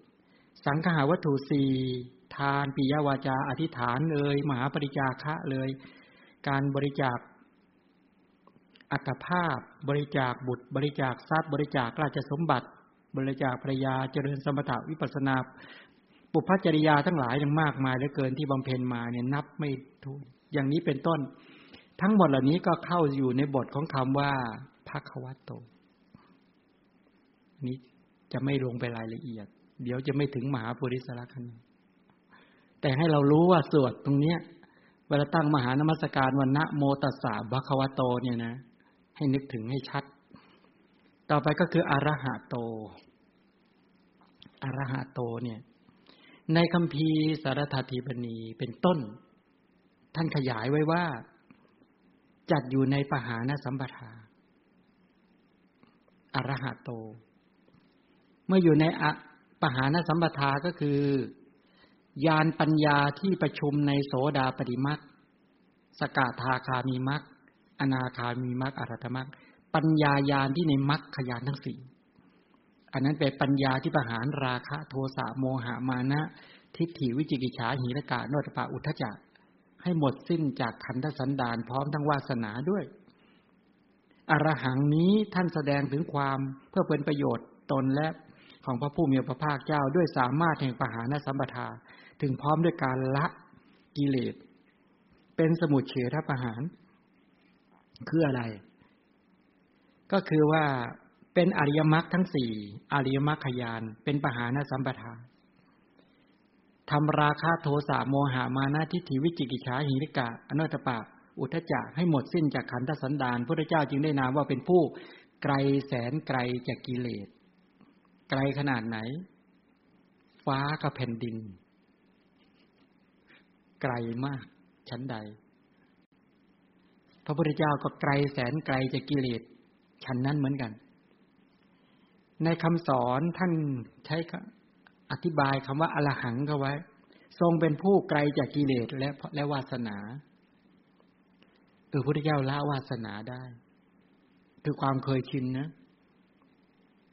สังขาวัตถุสี่ ทานปิยวาจา อธิษฐานเลยมหาปริจาคะเลย การบริจาคอัตภาพ บริจาคบุตร บริจาคทรัพย์ บริจาคราชสมบัติ บริจาคภรยาเจริญสมถะวิปัสนา ปุพพจริยาทั้งหลายยังมากมายเหลือเกินที่บำเพ็ญมาเนี่ยนับไม่ถ้วนอย่างนี้เป็นต้น ทั้งหมดเหล่านี้ก็เข้าอยู่ในบทของคำว่าภควัตโตนี้จะไม่ลงไปรายละเอียด เดี๋ยวจะไม่ถึงมหาปุริสละคัน แต่ให้เรารู้ว่าสวดตรงเนี้ยเวลาตั้งมหานมัสการวันนะโมตัสสะบะควโตเนี่ยนะ ให้นึกถึงให้ชัด ต่อไปก็คืออรหะโตอรหะโตเนี่ย ในคำพีสารถทีบณีเป็นต้น ท่านขยายไว้ว่า จัดอยู่ในปหานสัมปทาอรหะโต เมื่ออยู่ในปหานสัมปทาก็คือ ญาณปัญญาที่ประชุมในโสดาปฏิมักสกทาคามีมักอนาคามีมักอรัตมักปัญญาญาณที่ในมักขยานทั้งสี่อันนั้นเป็นปัญญาที่ประหารราคะโทสะโมหะมานะทิฏฐิวิจิกิจฉาหิรกาโนตปะอุทธจักให้หมดสิ้นจากขันธสันดานพร้อมทั้งวาสนาด้วย อรหังนี้ท่านแสดงถึงความเพื่อเป็นประโยชน์ตนและ ของพระผู้มีพระภาคเจ้าด้วยสามารถแห่งปหานสัมปทา ถึงพร้อมด้วยการละกิเลส เป็นสมุดเฉทประหารคืออะไร ก็คือว่าเป็นอริยมรรคทั้งสี่อริยมรรคขยาน เป็นปหานสัมปทาทำราคาโทสะโมหามานาทิฏฐิวิจิกิจฉาหิริกะ อนุตตปะ อุทจจะให้หมดสิ้นจากขันธสันดานพระเจ้าจึงได้นามว่าเป็นผู้ไกลแสนไกลจากกิเลส ไกลขนาดไหน ฟ้ากับแผ่นดิน ไกลมาก ชั้นใด พระพุทธเจ้าก็ไกลแสนไกลจากกิเลสชั้นนั้นเหมือนกัน ในคำสอนท่านใช้อธิบายคำว่าอรหังเขาไว้ ทรงเป็นผู้ไกลจากกิเลสและและวาสนาเออพระพุทธเจ้าละวาสนาได้ คือความเคยชินนะ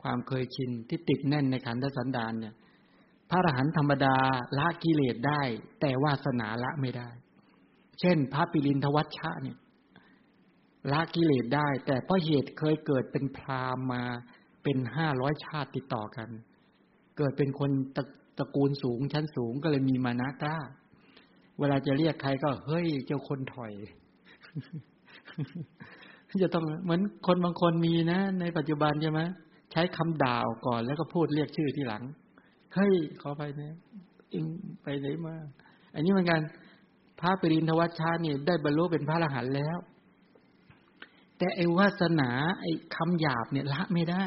ความเคยชินที่ติดแน่นในขันธสันดานเนี่ย พระอรหันต์ธรรมดาละกิเลสได้ แต่วาสนาละไม่ได้ เช่น พระปิรินทวัชชะเนี่ยละกิเลสได้ แต่เพราะเหตุเคยเกิดเป็นพราหมณ์มาเป็นห้าร้อยชาติติดต่อกัน เกิดเป็นคนตระตระกูลสูงชั้นสูงก็เลยมีมานะกล้า เวลาจะเรียกใครก็เฮ้ยเจ้าคนถอย จะต้องเหมือนคนบางคนมีนะ ในปัจจุบันใช่ไหม ใช้คำด่าก่อน แล้วก็พูดเรียกชื่อที่หลัง เฮ้ยขอไปเนี่ยอิงไปไหนมา อันนี้เหมือนกัน พระปรินทวัชชาเนี่ยได้บรรลุเป็นพระอรหันต์แล้ว แต่ไอ้วาสนาไอ้คำหยาบเนี่ยละไม่ได้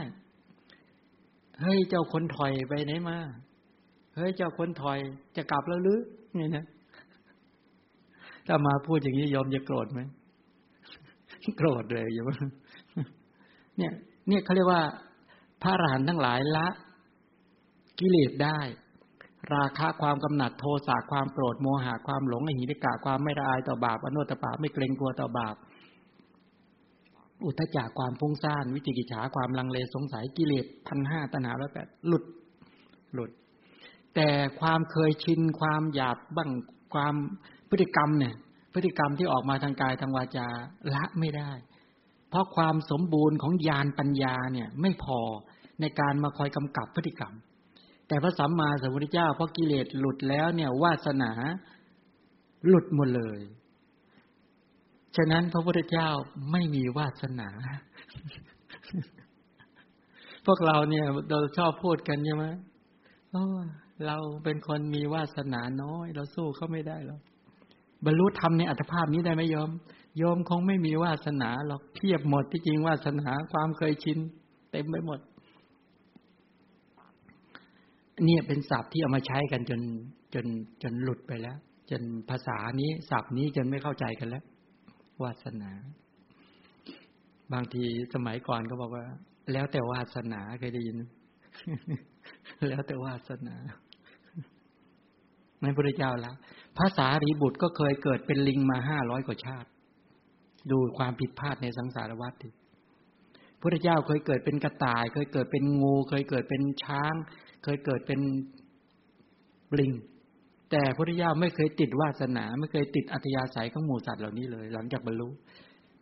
เฮ้ยเจ้าคนถอยไปไหนมา เฮ้ยเจ้าคนถอยจะกลับแล้วหรือไงนะถ้ามาพูดอย่างนี้ยอมจะโกรธไหมโกรธเลยอย่าว่าเนี่ย เนี่ยเขาเรียกว่า พระอรหันต์ทั้งหลายละ กิเลสได้ ราคะความกำหนัดโทสะความโกรธโมหะความหลงอหิริกะความไม่ละอายต่อบาปอนุตตปาไม่เกรงกลัวต่อบาป อุทจักความพุ่งซ่านวิจิกิจฉาความลังเลสงสัยกิเลสพันห้าตัณหาร้อยแปดหลุดหลุด แต่ความเคยชินความหยาบบ้างความพฤติกรรมเนี่ย พฤติกรรมที่ออกมาทางกายทางวาจาละไม่ได้ เพราะความสมบูรณ์ของญาณปัญญาเนี่ย ไม่พอ ในการมาคอยกำกับพฤติกรรม แต่พระสัมมาสัมพุทธเจ้าพอกิเลสหลุดแล้วเนี่ยวาสนาหลุดหมดเลย ฉะนั้นพระพุทธเจ้าไม่มีวาสนา พวกเราเนี่ยเราชอบพูดกันใช่ไหมเราเป็นคนมีวาสนาน้อย เราสู้เขาไม่ได้หรอกบรรลุธรรมในอัตภาพนี้ได้ไหมยอมยอมคงไม่มีวาสนาหรอกเพียบหมดที่จริงวาสนาความเคยชินเต็มไปหมด เนี่ยเป็นศัพท์ที่เอามาใช้กันจนจนจนหลุดไปแล้ว จนภาษานี้ศัพท์นี้จนไม่เข้าใจกันแล้ว วาสนา บางทีสมัยก่อนก็บอกว่า แล้วแต่วาสนาเคยได้ยิน แล้วแต่วาสนาไม่พระเจ้าละภาษารีบุตรก็เคยเกิดเป็นลิงมาห้าร้อยกว่าชาติ ดูความผิดพลาดในสังสารวัฏดิพระเจ้าเคยเกิดเป็นกระต่าย เคยเกิดเป็นงู เคยเกิดเป็นช้าง เคยเกิดเป็นลิง แต่พระพุทธเจ้าไม่เคยติดวาสนา ไม่เคยติดอัตยาศัยของหมู่สัตว์เหล่านี้เลย หลังจากบรรลุ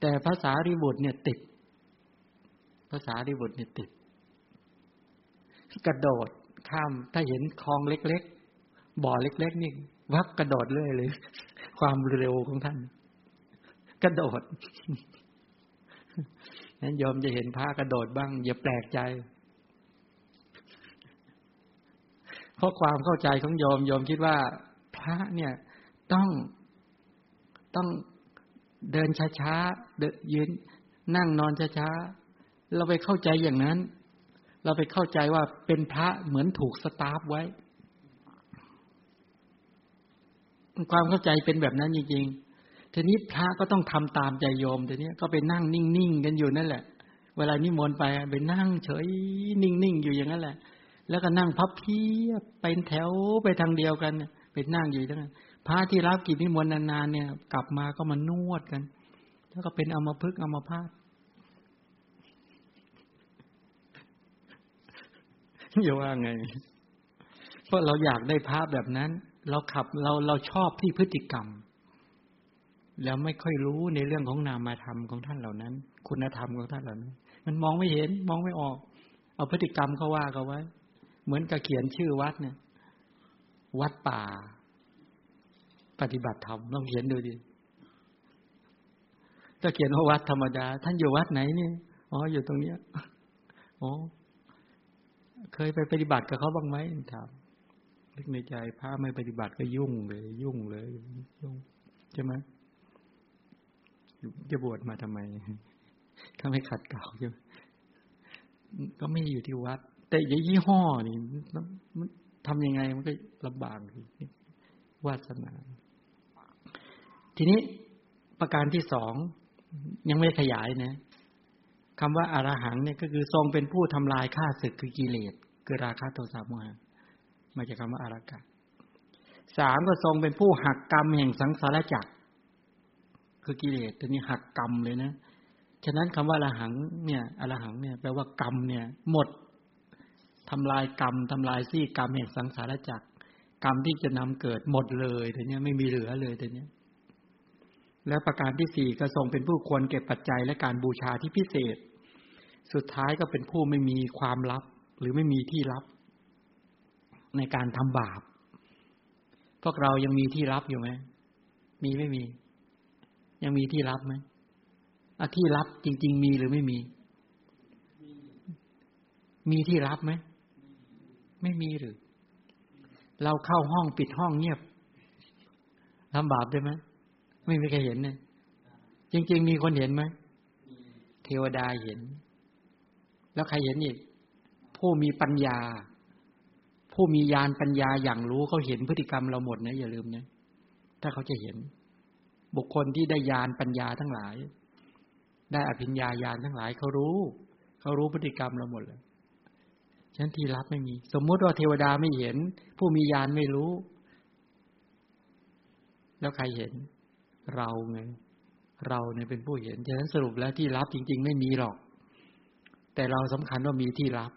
แต่ภาษาริบุตรเนี่ยติด ภาษาริบุตรเนี่ยติด กระโดดข้ามถ้าเห็นคลองเล็กๆ บ่อเล็ก ๆ นี่ วับกระโดดเรื่อยเลย ความเร็วของท่าน กระโดดนั้นยอมจะเห็นพระกระโดดบ้าง อย่าแปลกใจ เพราะความเข้าใจของโยมโยมคิดว่า พระเนี่ยต้องต้องเดินช้าๆเดินยืนนั่งนอนช้าๆเราไปเข้าใจอย่างนั้น เราไปเข้าใจว่าเป็นพระเหมือนถูกสตาร์ฟไว้ ความเข้าใจเป็นแบบนั้นจริงๆทีนี้พระก็ต้องทำตามใจโยมทีนี้ก็ไปนั่งนิ่งๆกันอยู่นั่นแหละ เวลานิมนต์ไปไปนั่งเฉยนิ่งๆอยู่อย่างนั้นแหละ แล้วก็นั่งพับเพียบเป็นแถวไปทางเดียวกันเป็นนั่งอยู่ทั้งนั้นพระที่รับกิจนิมนต์นานๆเนี่ย กลับมาก็มานวดกัน แล้วก็เป็นอมพึกอมพาตอย่าว่าไง เพราะเราอยากได้ภาพแบบนั้น เราขับเราเราชอบที่พฤติกรรม แล้วไม่ค่อยรู้ในเรื่องของนามธรรมของท่านเหล่านั้น คุณธรรมของท่านเหล่านั้น มันมองไม่เห็น มองไม่ออก เอาพฤติกรรมเขาว่าเขาไว้ เหมือนกับเขียนชื่อวัดเนี่ย วัดป่า ปฏิบัติธรรมลองเขียนดูดิถ้าเขียนว่าวัดธรรมดา ท่านอยู่วัดไหนเนี่ยอ๋ออยู่ตรงเนี้ยอ๋อเคยไปปฏิบัติกับเขาบ้างไหมถามนึกในใจพระไม่ปฏิบัติก็ยุ่งเลย ยุ่งเลยยุ่งใช่ไหมจะบวชมาทำไม ถ้าไม่ขัดเก่าใช่ไหมก็ไม่อยู่ที่วัด แต่ยี่ห้อนี่ทำยังไงมันก็ลำบากวาสนา ทีนี้ประการที่สองยังไม่ขยายนะคำว่าอารหังเนี่ยก็คือทรงเป็นผู้ทำลายข้าศึกคือกิเลสคือราคะโทสะโมหะมาจากคำว่าอารากะสามก็ทรงเป็นผู้หักกรรมแห่งสังสารจักรคือกิเลสตัวนี้หักกรรมเลยนะ ฉะนั้นคำว่าอรหังเนี่ยอรหังเนี่ยแปลว่ากรรมเนี่ย หมด ทำลายกรรมทำลายซี่กรรมแห่งสังสารจักรกรรมที่จะนำเกิดหมดเลยแต่เนี้ยไม่มีเหลือเลยแต่เนี้ยและประการที่สี่ก็ทรงเป็นผู้ควรเก็บปัจจัยและการบูชาที่พิเศษ สุดท้ายก็เป็นผู้ไม่มีความลับ หรือไม่มีที่ลับ ในการทำบาป พวกเรายังมีที่ลับอยู่ไหม มีไม่มี ยังมีที่ลับไหมอที่ลับจริง ๆ มีหรือไม่มี มีที่ลับไหม ไม่มีหรือ เราเข้าห้องปิดห้องเงียบทำบาปได้ไหมไม่มีใครเห็นเนี่ยจริง ๆ มีคนเห็นไหมเทวดาเห็น แล้วใครเห็นอีกผู้มีปัญญา ผู้มีญาณปัญญาอย่างรู้เขาเห็นพฤติกรรมเราหมดนะอย่าลืมนะถ้าเขาจะเห็น บุคคลที่ได้ญาณปัญญาทั้งหลาย ได้อภิญญาญาณทั้งหลายเขารู้ เขารู้พฤติกรรมเราหมดเลย ฉันที่รับไม่มี สมมุติว่าเทวดาไม่เห็น ผู้มีญาณไม่รู้ แล้วใครเห็น เราไงเราเนี่ยเป็นผู้เห็นฉะนั้นสรุปแล้วที่รับจริง ๆ ไม่มีหรอก แต่เราสำคัญว่ามีที่รับ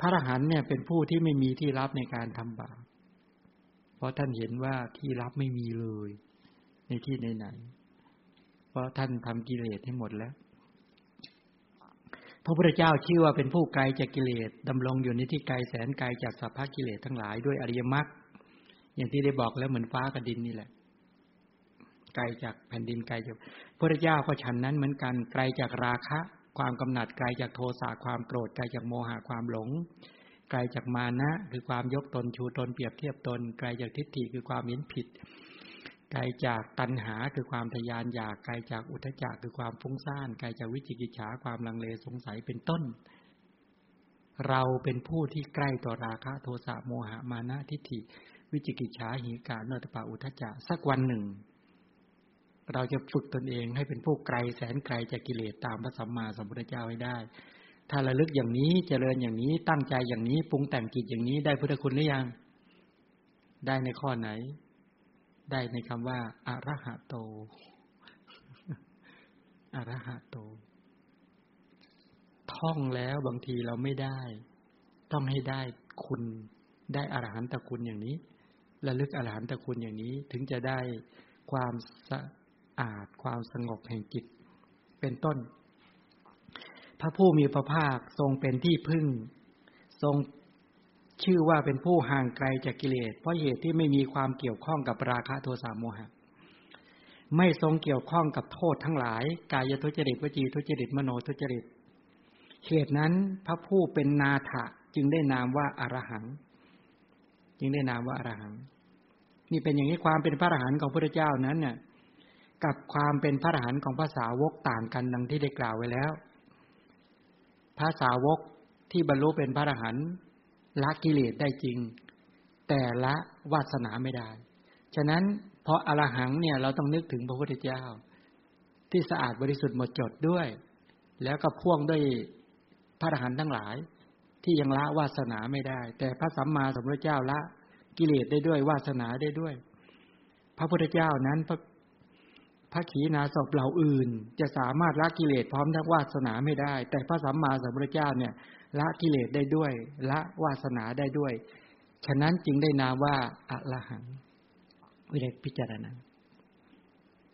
พระอรหันต์เนี่ยเป็นผู้ที่ไม่มีที่รับในการทำบาปเพราะท่านเห็นว่าที่รับไม่มีเลย ในที่ไหนๆเพราะท่านทำกิเลสให้หมดแล้ว พระพุทธเจ้าชื่อว่าเป็นผู้ไกลจากกิเลสดำรงอยู่ในที่ไกลแสนไกลจากสัพพกิเลสทั้งหลายด้วยอริยมรรคอย่างที่ได้บอกแล้วเหมือนฟ้ากับดินนี่แหละ ไกลจากแผ่นดินไกลจากพระเจ้าก็ฉันนั้นเหมือนกันไกลจากราคะ ความกำหนัดไกลจากโทสะความโกรธไกลจากโมหะความหลง ไกลจากมานะ คือความยกตนชูตนเปรียบเทียบตน ไกลจากทิฏฐิคือความเห็นผิด ไกลจากตัณหาคือความทยานอยากไกลจากอุทจักคือความฟุ้งซ่านไกลจากวิจิกิจฉาความลังเลสงสัยเป็นต้น เราเป็นผู้ที่ใกล้ต่อราคะโทสะโมหะมานะทิฏฐิ วิจิกิจฉาหิกาโนตปาอุทจักสักวันหนึ่ง เราจะฝึกตนเองให้เป็นผู้ไกลแสนไกลจากกิเลสตามพระสัมมาสัมพุทธเจ้าให้ได้ ถ้าระลึกอย่างนี้เจริญอย่างนี้ตั้งใจอย่างนี้ปรุงแต่งจิตอย่างนี้ได้พุทธคุณหรือยัง ได้ในข้อไหน ได้ในคำว่าอารหะโตอารหะโต ท่องแล้วบางทีเราไม่ได้ ต้องให้ได้คุณได้อรหันตคุณอย่างนี้ระลึกอรหันตคุณอย่างนี้ถึงจะได้ความสะอาจความสงบแห่งจิต เป็นต้น พระผู้มีพระภาคทรงเป็นที่พึ่ง ทรง ชื่อว่าเป็นผู้ห่างไกลจากกิเลส เพราะเหตุที่ไม่มีความเกี่ยวข้องกับราคะโทสะโมหะ ไม่ทรงเกี่ยวข้องกับโทษทั้งหลาย กายทุจริตวจีทุจริตมโนทุจริตเหตุนั้นพระผู้เป็นนาถะจึงได้นามว่าอารหัง จึงได้นามว่าอารหัง นี่เป็นอย่างนี้ความเป็นพระอรหันต์ของพระเจ้านั้นเนี่ยกับความเป็นพระอรหันต์ของภาษาวกต่างกันดังที่ได้กล่าวไว้แล้ว ภาษาวกที่บรรลุเป็นพระอรหันต์ ละกิเลสได้จริง แต่ละวาสนาไม่ได้ ฉะนั้นเพราะอรหังเนี่ยเราต้องนึกถึงพระพุทธเจ้า ที่สะอาดบริสุทธิ์หมดจดด้วย แล้วก็พ่วงด้วยพระอรหันต์ทั้งหลาย ที่ยังละวาสนาไม่ได้ แต่พระสัมมาสัมพุทธเจ้าละกิเลสได้ด้วยวาสนาได้ด้วย พระพุทธเจ้านั้นพระพระขีณาสพเหล่าอื่น จะสามารถละกิเลสพร้อมทั้งวาสนาไม่ได้ แต่พระสัมมาสัมพุทธเจ้าเนี่ย ละกิเลสได้ด้วย ละวาสนาได้ด้วย ฉะนั้นจึงได้นามว่าอะละหังวิเดพิจารณา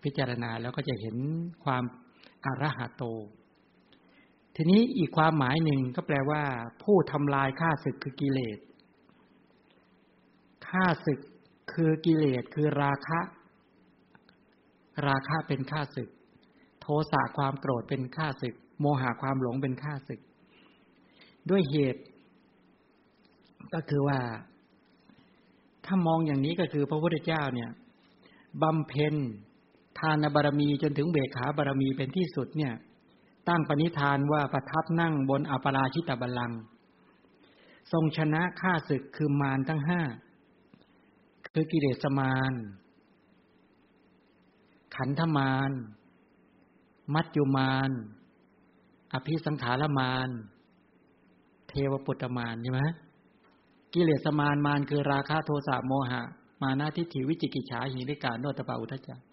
พิจารณาแล้วก็จะเห็นความอรหัตโต ทีนี้อีกความหมายหนึ่งก็แปลว่า ผู้ทำลายข้าศึกคือกิเลสข้าศึกคือกิเลสคือราคะ ราคะเป็นข้าศึก โทสะความโกรธเป็นข้าศึก โมหะความหลงเป็นข้าศึก ด้วยเหตุ ก็คือว่า ถ้ามองอย่างนี้ก็คือพระพุทธเจ้าเนี่ยบำเพ็ญทานบารมีจนถึงเบขาบารมีเป็นที่สุดเนี่ย ตั้งปณิธานว่าประทับนั่งบนอัปราชิตบัลลังก์ทรงชนะข้าศึกคือมารทั้งห้าคือกิเลสมาร ขันธมาร มัจจุมาร อภิสังขารมาร เทวปุตตมารใช่ไหมกิเลสมารมารคือราคะโทสะโมหะ มานาทิฏฐิวิจิกิจฉาหิริกาโนตปาอุทจาร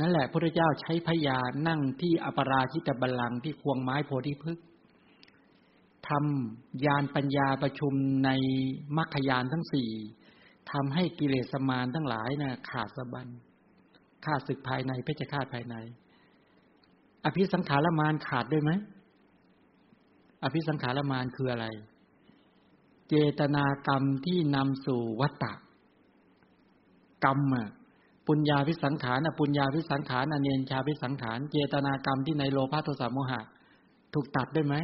นั่นแหละพระเจ้าใช้พยานั่งที่อปราชิตบัลลังก์ที่ควงไม้โพธิพฤกษ์ทำยานปัญญาประชุมในมรรคยานทั้งสี่ทำให้กิเลสมารทั้งหลายนะ่ะขาดสะบันขาดศึกภายในเพชฌฆาตภายใน อภิสังขารมารขาดด้วยไหม อภิสังขารมารคืออะไร เจตนากรรมที่นำสู่วัตตะกรรมอะปุญญาพิสังขารอปุญญาพิสังขารอเนนชาพิสังขาร เจตนากรรมที่ในโลภะโทสะโมหะ ถูกตัดด้วยไหม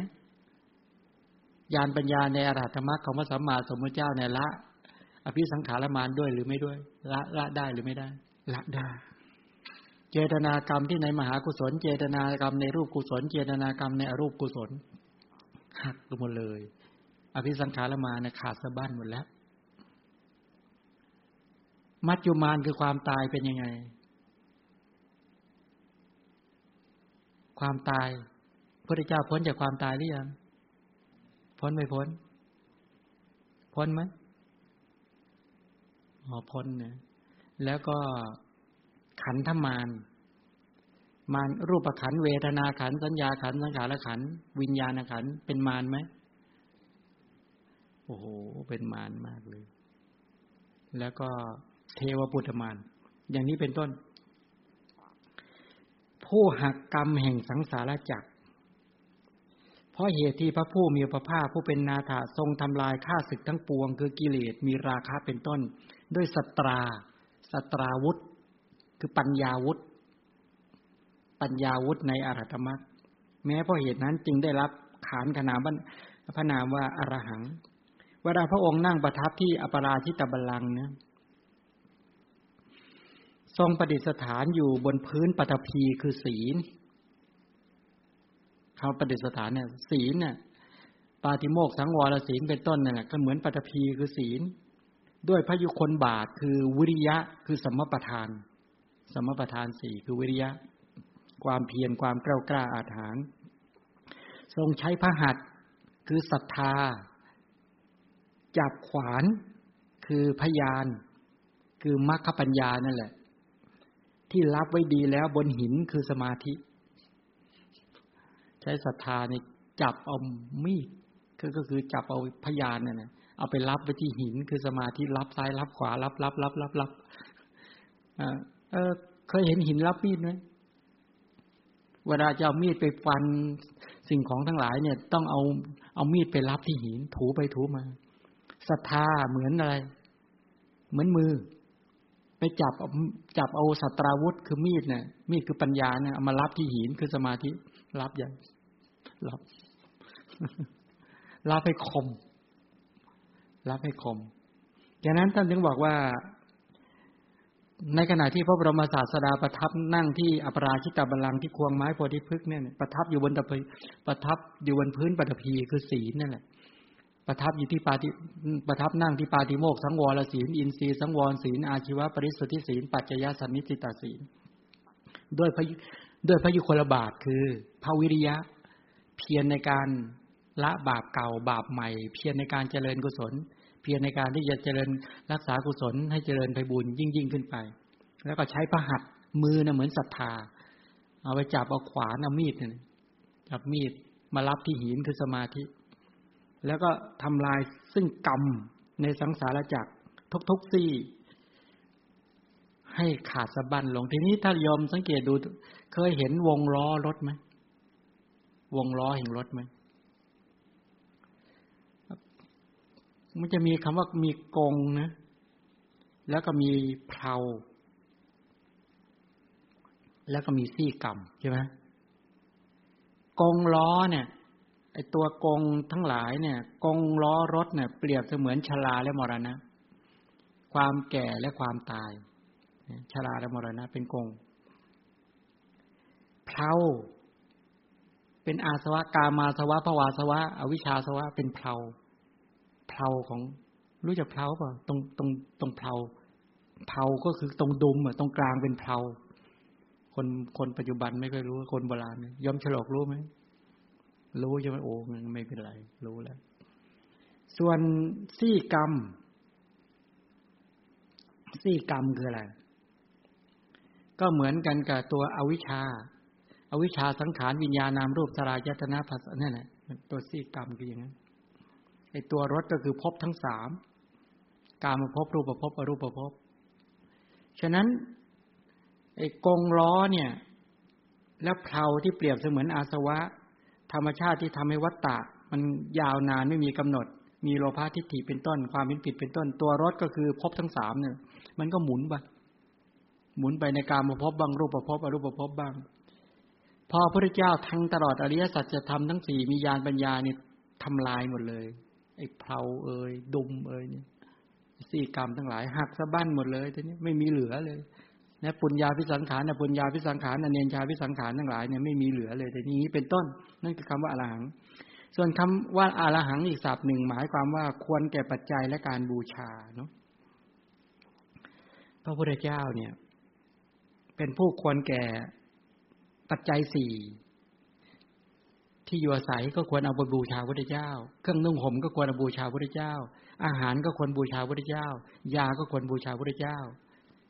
ญาณปัญญาในอรหัตมรรคของพระสัมมาสัมพุทธเจ้าในละ อภิสังขารมานด้วยหรือไม่ด้วย ละละได้หรือไม่ได้ ละได้ เจตนากรรมที่ในมหากุศล เจตนากรรมในรูปกุศล เจตนากรรมในอรูปกุศล หักลงหมดเลย อภิสังขารมานเนี่ยขาดสะบั้นหมดแล้ว มัจจุมานคือความตายเป็นยังไง ความตายพระเจ้าพ้นจากความตายหรือยัง พ้นไม่พ้น พ้นไหมอ๋อพ้นเนี่ยแล้วก็ขันธมาน มานรูปขันเวทนาขันสัญญาขันสังขารขันวิญญาณขันเป็นมานไหมโอ้โห เป็นมานมากเลย แล้วก็เทวปุตมานอย่างนี้เป็นต้น ผู้หักกรรมแห่งสังสารจักรเพราะเหตุที่พระผู้มีพระภาคผู้เป็นนาถาทรงทำลายข้าศึกทั้งปวง คือกิเลสมีราคะเป็นต้น ด้วยสตรา สตราวุธ คือปัญญาวุธ ปัญญาวุธในอรหัตมรรคแม้เพราะเหตุนั้นจึงได้รับขานขนามพระนามว่าอรหัง เวลาพระองค์นั่งประทับที่อปราชิตบัลลังก์นี่ยทรงประดิษฐานอยู่บนพื้นปฐพีคือศีลเขาประดิษฐานเนี่ย ศีลเนี่ยปาติโมกสังวรศีลเป็นต้นนั่นแหละก็เหมือนปฐพีคือศีล ด้วยพระยุคนบาทคือวิริยะคือสมประทาน สมประทานสี่คือวิริยะ ความเพียรความกล้ากล้าอาถรรพ์ทรงใช้พระหัตถ์คือศรัทธา จับขวานคือพยาน คือมรรคปัญญานั่นแหละ ที่รับไว้ดีแล้วบนหินคือสมาธิ ใช้ศรัทธาในจับเอามีดก็คือจับเอาพยานนั่นละเอาไปรับไว้ที่หินคือสมาธิรับซ้ายรับขวารับรับรับรับรับเออเคยเห็นหินรับมีดไหม เวลาจะเอามีดไปฟันสิ่งของทั้งหลายเนี่ย ต้องเอาเอามีดไปรับที่หิน ถูไปถูมาศรัทธาเหมือนอะไร เหมือนมือ ไปจับจับเอาสัตราวุธคือมีดเนี่ยมีดคือปัญญาเนี่ยเอามารับที่หินคือสมาธิ รับอย่างรับรับให้คม รับให้คมดังนั้นท่านถึงบอกว่า ในขณะที่พระบรมศาสดาประทับนั่งที่อปราชิตาบัลลังที่ควงไม้โพธิพฤกษ์เนี่ยประทับอยู่บนตะพีประทับอยู่บนพื้นปฐพีคือศีลนั่นแหละประทับอยู่ที่ปาติประทับนั่งที่ปาติโมกสังวรศีลอินทรีย์สังวรศีลอาชีวะปริสุทธิศีลปัจจยสันนิติตาศีลด้วยพระด้วยพระยุคลบาทคือพระวิริยะเพียรในการละบาปเก่าบาปใหม่ เพียรในการเจริญกุศล เพียรในการที่จะเจริญรักษากุศลให้เจริญไปบุญยิ่งยิ่งขึ้นไป แล้วก็ใช้พระหัตมือนะเหมือนศรัทธา เอาไปจับเอาขวานเอามีดจับมีดมารับที่หินคือสมาธิ แล้วก็ทำลายซึ่งกรรมในสังสารจักรทุกๆซี่ ให้ขาดสะบั้นลงทีนี้ถ้ายอมสังเกตดู เคยเห็นวงล้อรถไหมวงล้อแห่งรถไหม มันจะมีคำว่ามีกงนะ แล้วก็มีเพลาแล้วก็มีซี่กรรมใช่ไหมกงล้อเนี่ยไอตัวกงทั้งหลายเนี่ย กงล้อรถเนี่ย เปรียบเสมือนชราและมรณะ ความแก่และความตายชราและมรณะ เป็นกงเพลาเป็นอาสวะกามาสวะภวาสวะ อวิชชาสวะเป็นเพลา เพลาของรู้จักเพลาป่ะตรงตรงตรงเพลาเพลาก็คือตรงดุมอะตรงกลางเป็นเพลาคนคนปัจจุบันไม่เคยรู้คนโบราณยอมฉลอกรู้ไหมรู้ใช่ไหมโอ้ไม่เป็นไร รู้แล้ว ส่วนซี่กรรม ซี่กรรมคืออะไร ก็เหมือนกันกับตัวอวิชชาอาวิชชาสังขารวิญญาณนามรูปสลายตนาภาษาเนั่นแหละตัวซี่กรรมคืออย่างนั้น ไอตัวรถก็คือภพทั้งสามกามาภพรูปภพอรูปภพฉะนั้นไอ้กงล้อเนี่ย แล้วเพลาที่เปรียบเสมือนอาสวะ ธรรมชาติที่ทำให้วัตตะ มันยาวนานไม่มีกำหนด มีโลภะทิฏฐิเป็นต้น ความเป็นผิดเป็นต้น ตัวรถก็คือภพทั้งสามเนี่ย มันก็หมุนไปหมุนไปในการมาพบบางรูปประพบอรูปประพบบ้าง พอพระเจ้าทั้งตลอดอริยสัจจะทำทั้งสี่มียานปัญญาเนี่ยทำลายหมดเลย อ้เพลาเอ่ยดุมเอ่ยเนี่ยสี่กรรมทั้งหลายหักสะบั้นหมดเลยทีนี้ไม่มีเหลือเลยนะปุญญาพิสังขารนะปุญญาพิสังขารนะเนญชาพิสังขารทั้งหลายเนี่ยไม่มีเหลือเลยแต่นี้เป็นต้น นั่นคือคำว่าอรหัง ส่วนคำว่าอารหังอีกศัพท์หนึ่งหมายความว่าควรแก่ปัจจัยและการบูชาเนาะพระพุทธเจ้าเนี่ย เป็นผู้ควรแก่ปัจจัยสี่ ที่อยู่อาศัยก็ควรเอาไปบูชาพระเจ้า เครื่องนุ่งห่มก็ควรเอาบูชาพระเจ้า อาหารก็ควรบูชาพระเจ้า ยาก็ควรบูชาพระเจ้า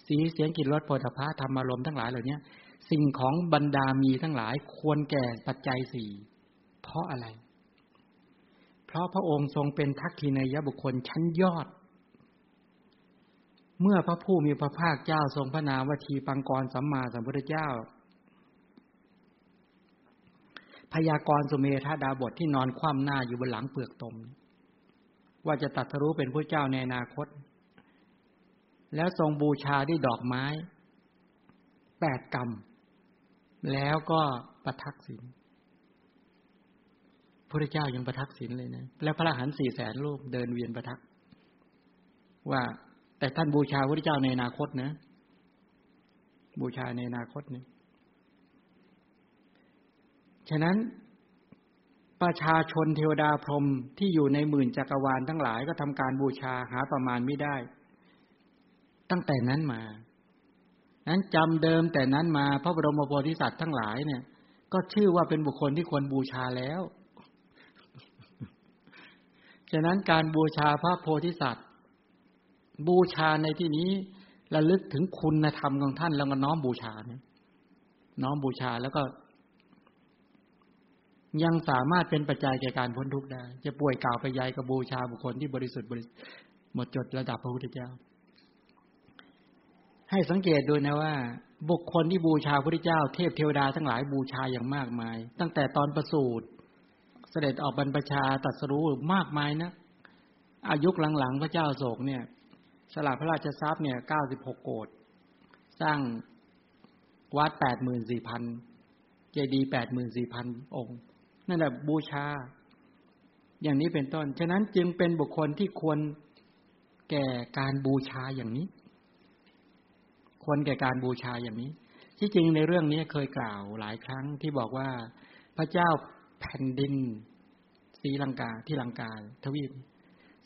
สีเสียงกลิ่นรสโผฏฐะธรรมารมทั้งหลายเหล่านี้สิ่งของบรรดามีทั้งหลายควรแก่ปัจจัยสี่เพราะอะไร เพราะพระองค์ทรงเป็นทักษิณยบุคคลชั้นยอด เมื่อพระผู้มีพระภาคเจ้าทรงพระนามวทีปังกรสัมมาสัมพุทธเจ้า พยากรสุเมธาดาบทที่นอนคว่ำหน้าอยู่บนหลังเปลือกตม ว่าจะตัดทะลุเป็นพระเจ้าในอนาคต แล้วทรงบูชาด้วยดอกไม้แปดกรรม แล้วก็ประทักษิณพระเจ้ายังประทักษิณเลยนะ แล้วพระอรหันต์สี่แสนรูปเดินเวียนประทัก ว่าแต่ท่านบูชาพระเจ้าในอนาคตนะ บูชาในอนาคตเนี่ย ฉะนั้นประชาชนเทวดาพรหมที่อยู่ในหมื่นจักรวาลทั้งหลายก็ทำการบูชาหาประมาณไม่ได้ ตั้งแต่นั้นมา นั้นจำเดิมแต่นั้นมาพระบรมโพธิสัตว์ทั้งหลายเนี่ย ก็ชื่อว่าเป็นบุคคลที่ควรบูชาแล้ว ฉะนั้นการบูชาพระโพธิสัตว์ บูชาในที่นี้ระลึกถึงคุณธรรมของท่านแล้วก็น้อมบูชาเนี่ยน้อมบูชาแล้วก็ ยังสามารถเป็นปัจจัยแก่การพ้นทุกข์ได้ จะป่วยกล่าวไปยายกับบูชาบุคคลที่บริสุทธิ์บริหมดจดระดับพระพุทธเจ้า ให้สังเกตดูนะว่า บุคคลที่บูชาพระพุทธเจ้า เทพเทวดาทั้งหลายบูชาอย่างมากมาย ตั้งแต่ตอนประสูติเสด็จออกบรรพชาตัดสรู้มากมายนะอายุหลังๆพระเจ้าโศกเนี่ย สละพระราชทรัพย์เนี่ยเก้าสิบหกโกดสร้างวัดแปดหมื่นสี่พันเจดีย์แปดหมื่นสี่พันองค์ นั่นแหละบูชา อย่างนี้เป็นต้น ฉะนั้นจึงเป็นบุคคลที่ควรแก่การบูชาอย่างนี้ ควรแก่การบูชาอย่างนี้ ที่จริงในเรื่องนี้เคยกล่าวหลายครั้งที่บอกว่าพระเจ้าแผ่นดินศรีลังกาที่ลังกาทวีป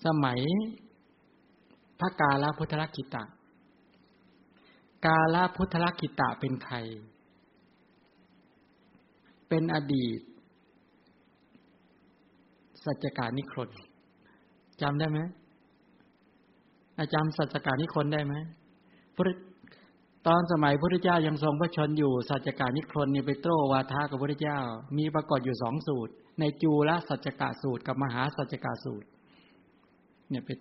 สมัยพระกาลพุทธลักขิตะ กาลพุทธลักขิตะเป็นใคร เป็นอดีต สัจการนิครนจำได้ไหมอาจารย์สัจการนิครนได้ไหมพตอนสมัยพระพุทธเจ้ายังทรงพระชนอยู่สัจการนิครนนี่ไปโต้วาทากับพระพุทธเจ้า มีปรากฏอยู่สองสูตร ในจูลสัจกาสูตรกับมหาสัจกาสูตร เนี่ยเป็น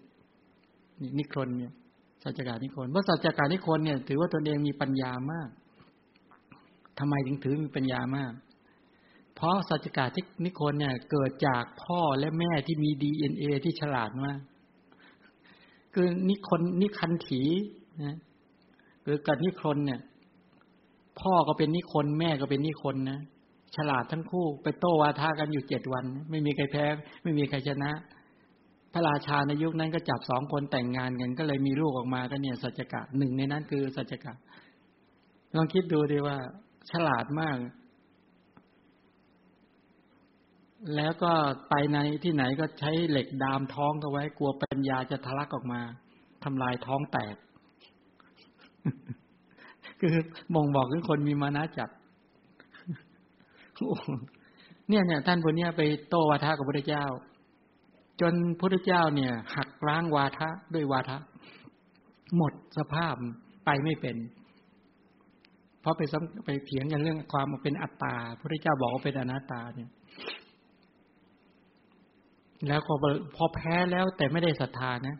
นิครนเนี่ยสัจการนิครนเพราะสัจการนิครนเนี่ย ถือว่าตนเองมีปัญญามากทำไมถึงถือมีปัญญามาก เพราะสัจกาที่นิคนเนี่ยเกิดจากพ่อและแม่ที่มีดีเอ็นเอที่ฉลาดมาก คือนิคนนิคันถีนะคือกับนิคนเนี่ย พ่อก็เป็นนิคนแม่ก็เป็นนิคนนะฉลาดทั้งคู่ไปโต้วาทากันอยู่เจ็ดวัน ไม่มีใครแพ้ ไม่มีใครชนะ พระราชาในยุคนั้นก็จับสองคนแต่งงานกัน ก็เลยมีลูกออกมาก็เนี่ย สัจกะหนึ่งในนั้นคือสัจกะลองคิดดูดีว่า ฉลาดมาก แล้วก็ไปในที่ไหนก็ใช้เหล็กดามท้องเขาไว้ กลัวปัญญาจะทะลักออกมาทำลายท้องแตก คือมองบอกถึงคนมีมานะจัดเนี่ยเนี่ยท่านคนนี้ไปโต้วาทะกับพระเจ้า จนพระเจ้าเนี่ย หักล้างวาทะด้วยวาทะ หมดสภาพไปไม่เป็น เพราะไปไปเถียงกันเรื่องความเป็นอัตตาพระเจ้าบอกว่าเป็นอนัตตาเนี่ย แล้วพอพอแพ้แล้วแต่ไม่ได้ศรัทธานะ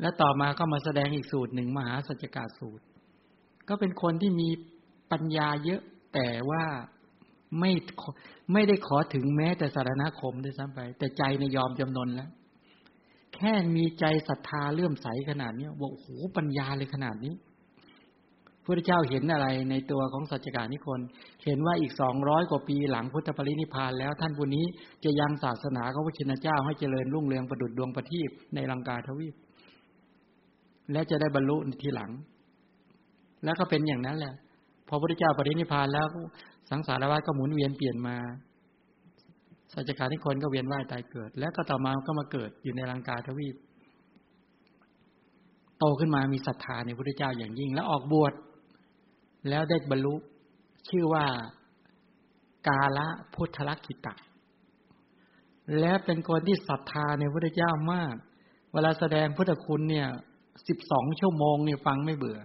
แล้วต่อมาก็มาแสดงอีกสูตรหนึ่งมหาสัจกาสูตร ก็เป็นคนที่มีปัญญาเยอะแต่ว่าไม่ไม่ได้ขอถึงแม้แต่สารณคมด้วยซ้ำไป แต่ใจในยอมจำนนแล้ว แค่มีใจศรัทธาเลื่อมใสขนาดนี้ว่าโอ้โหปัญญาเลยขนาดนี้ พระเจ้าเห็นอะไรในตัวของสัจจการนิคน เห็นว่าอีกสองร้อยกว่าปีหลังพุทธปรินิพานแล้วท่านผู้นี้จะยังศาสนาของพระชินเจ้าให้เจริญรุ่งเรืองประดุจดวงประทีปในลังกาทวีป และจะได้บรรลุทีหลัง แล้วก็เป็นอย่างนั้นแหละ พอพระพุทธเจ้าปรินิพานแล้วสังสารวัฏก็หมุนเวียนเปลี่ยนมาสัจการนิคนก็เวียนว่ายตายเกิด แล้วก็ต่อมาก็มาเกิดอยู่ในลังกาทวีป โตขึ้นมามีศรัทธาในพระพุทธเจ้าอย่างยิ่ง แล้วออกบวช แล้วได้บรรลุชื่อว่ากาละพุทธลักขิตะ และเป็นคนที่ศรัทธาในพระเจ้ามาก เวลาแสดงพุทธคุณเนี่ยสิบสองชั่วโมงเนี่ยฟังไม่เบื่อ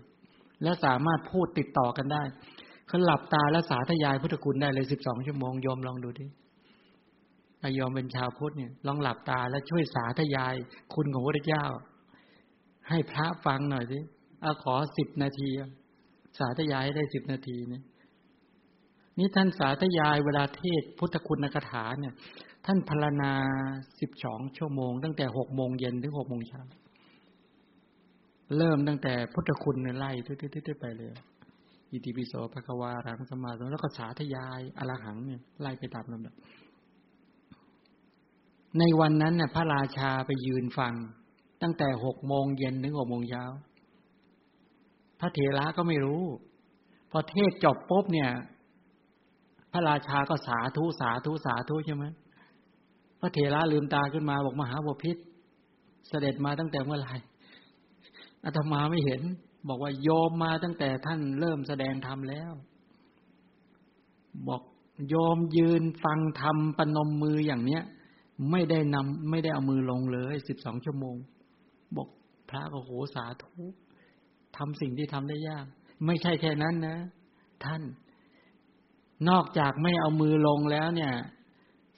และสามารถพูดติดต่อกันได้เขาหลับตาแล้วสาธยายพุทธคุณได้เลยสิบสองชั่วโมงยอมลองดูดินายยอมเป็นชาวพุทธเนี่ยลองหลับตาแล้วช่วยสาธยายคุณของพระเจ้า ให้พระฟังหน่อยสิเอาขอสิบนาที สาธยายได้สิบนาทีเนี่ยนี่ท่านสาธยายเวลาเทศพุทธคุณคาถาเนี่ย ท่านพรณนาสิบสองชั่วโมง ตั้งแต่หกโมงเย็นถึงหกโมงเช้าเริ่มตั้งแต่พุทธคุณไล่ทุๆไปเลยอิติปิโสภควารังสมาธิแล้วก็สาธยายอรหังเนี่ยไล่ไปตามลำดับในวันนั้นเนี่ยพระราชาไปยืนฟัง ตั้งแต่หกโมงเย็นถึงหกโมงเช้า พระเถระก็ไม่รู้ พอเทศจบปุ๊บเนี่ย พระราชาก็สาธุสาธุสาธุใช่ไหมพระเถระลืมตาขึ้นมาบอกมหาบพิษเสด็จมาตั้งแต่เมื่อไหร่อาตมาไม่เห็น บอกว่าโยมมาตั้งแต่ท่านเริ่มแสดงธรรมแล้ว บอกโยมยืนฟังธรรมปนมมืออย่างเนี้ย ไม่ได้นำไม่ได้เอามือลงเลยสิบสองชั่วโมง บอกพระก็โหสาธุ ทำสิ่งที่ทำได้ยาก ไม่ใช่แค่นั้นนะ ท่าน นอกจากไม่เอามือลงแล้วเนี่ย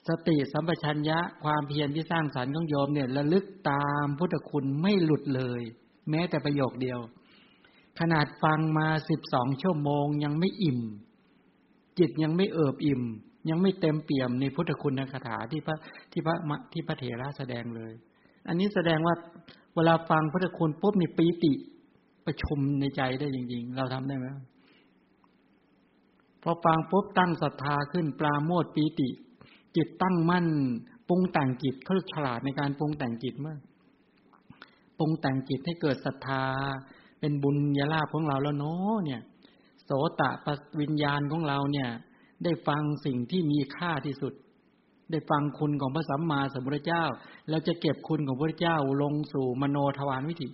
สติสัมปชัญญะความเพียรที่สร้างสรรค์ของโยมเนี่ยระลึกตามพุทธคุณไม่หลุดเลย แม้แต่ประโยคเดียว ขนาดฟังมาสิบสองชั่วโมงยังไม่อิ่ม จิตยังไม่เอิบอิ่ม ยังไม่เต็มเปี่ยมในพุทธคุณคาถาที่พระที่พระที่พระเถระแสดงเลย อันนี้แสดงว่าเวลาฟังพุทธคุณปุ๊บมีปีติ ประชุมในใจได้จริง ๆ เราทำได้ไหมพอฟังปุ๊บตั้งศรัทธาขึ้นปลาโมดปีติ จิตตั้งมั่นปรุงแต่งจิตเขาฉลาดในการปรุงแต่งจิตมากปรุงแต่งจิตให้เกิดศรัทธา เป็นบุญญาลาภของเราแล้วเนาะเนี่ย โสตะปวิญญาณของเราเนี่ย ได้ฟังสิ่งที่มีค่าที่สุด ได้ฟังคุณของพระสัมมาสัมพุทธเจ้าเราจะเก็บคุณของพระเจ้าลงสู่มโนทวารวิถี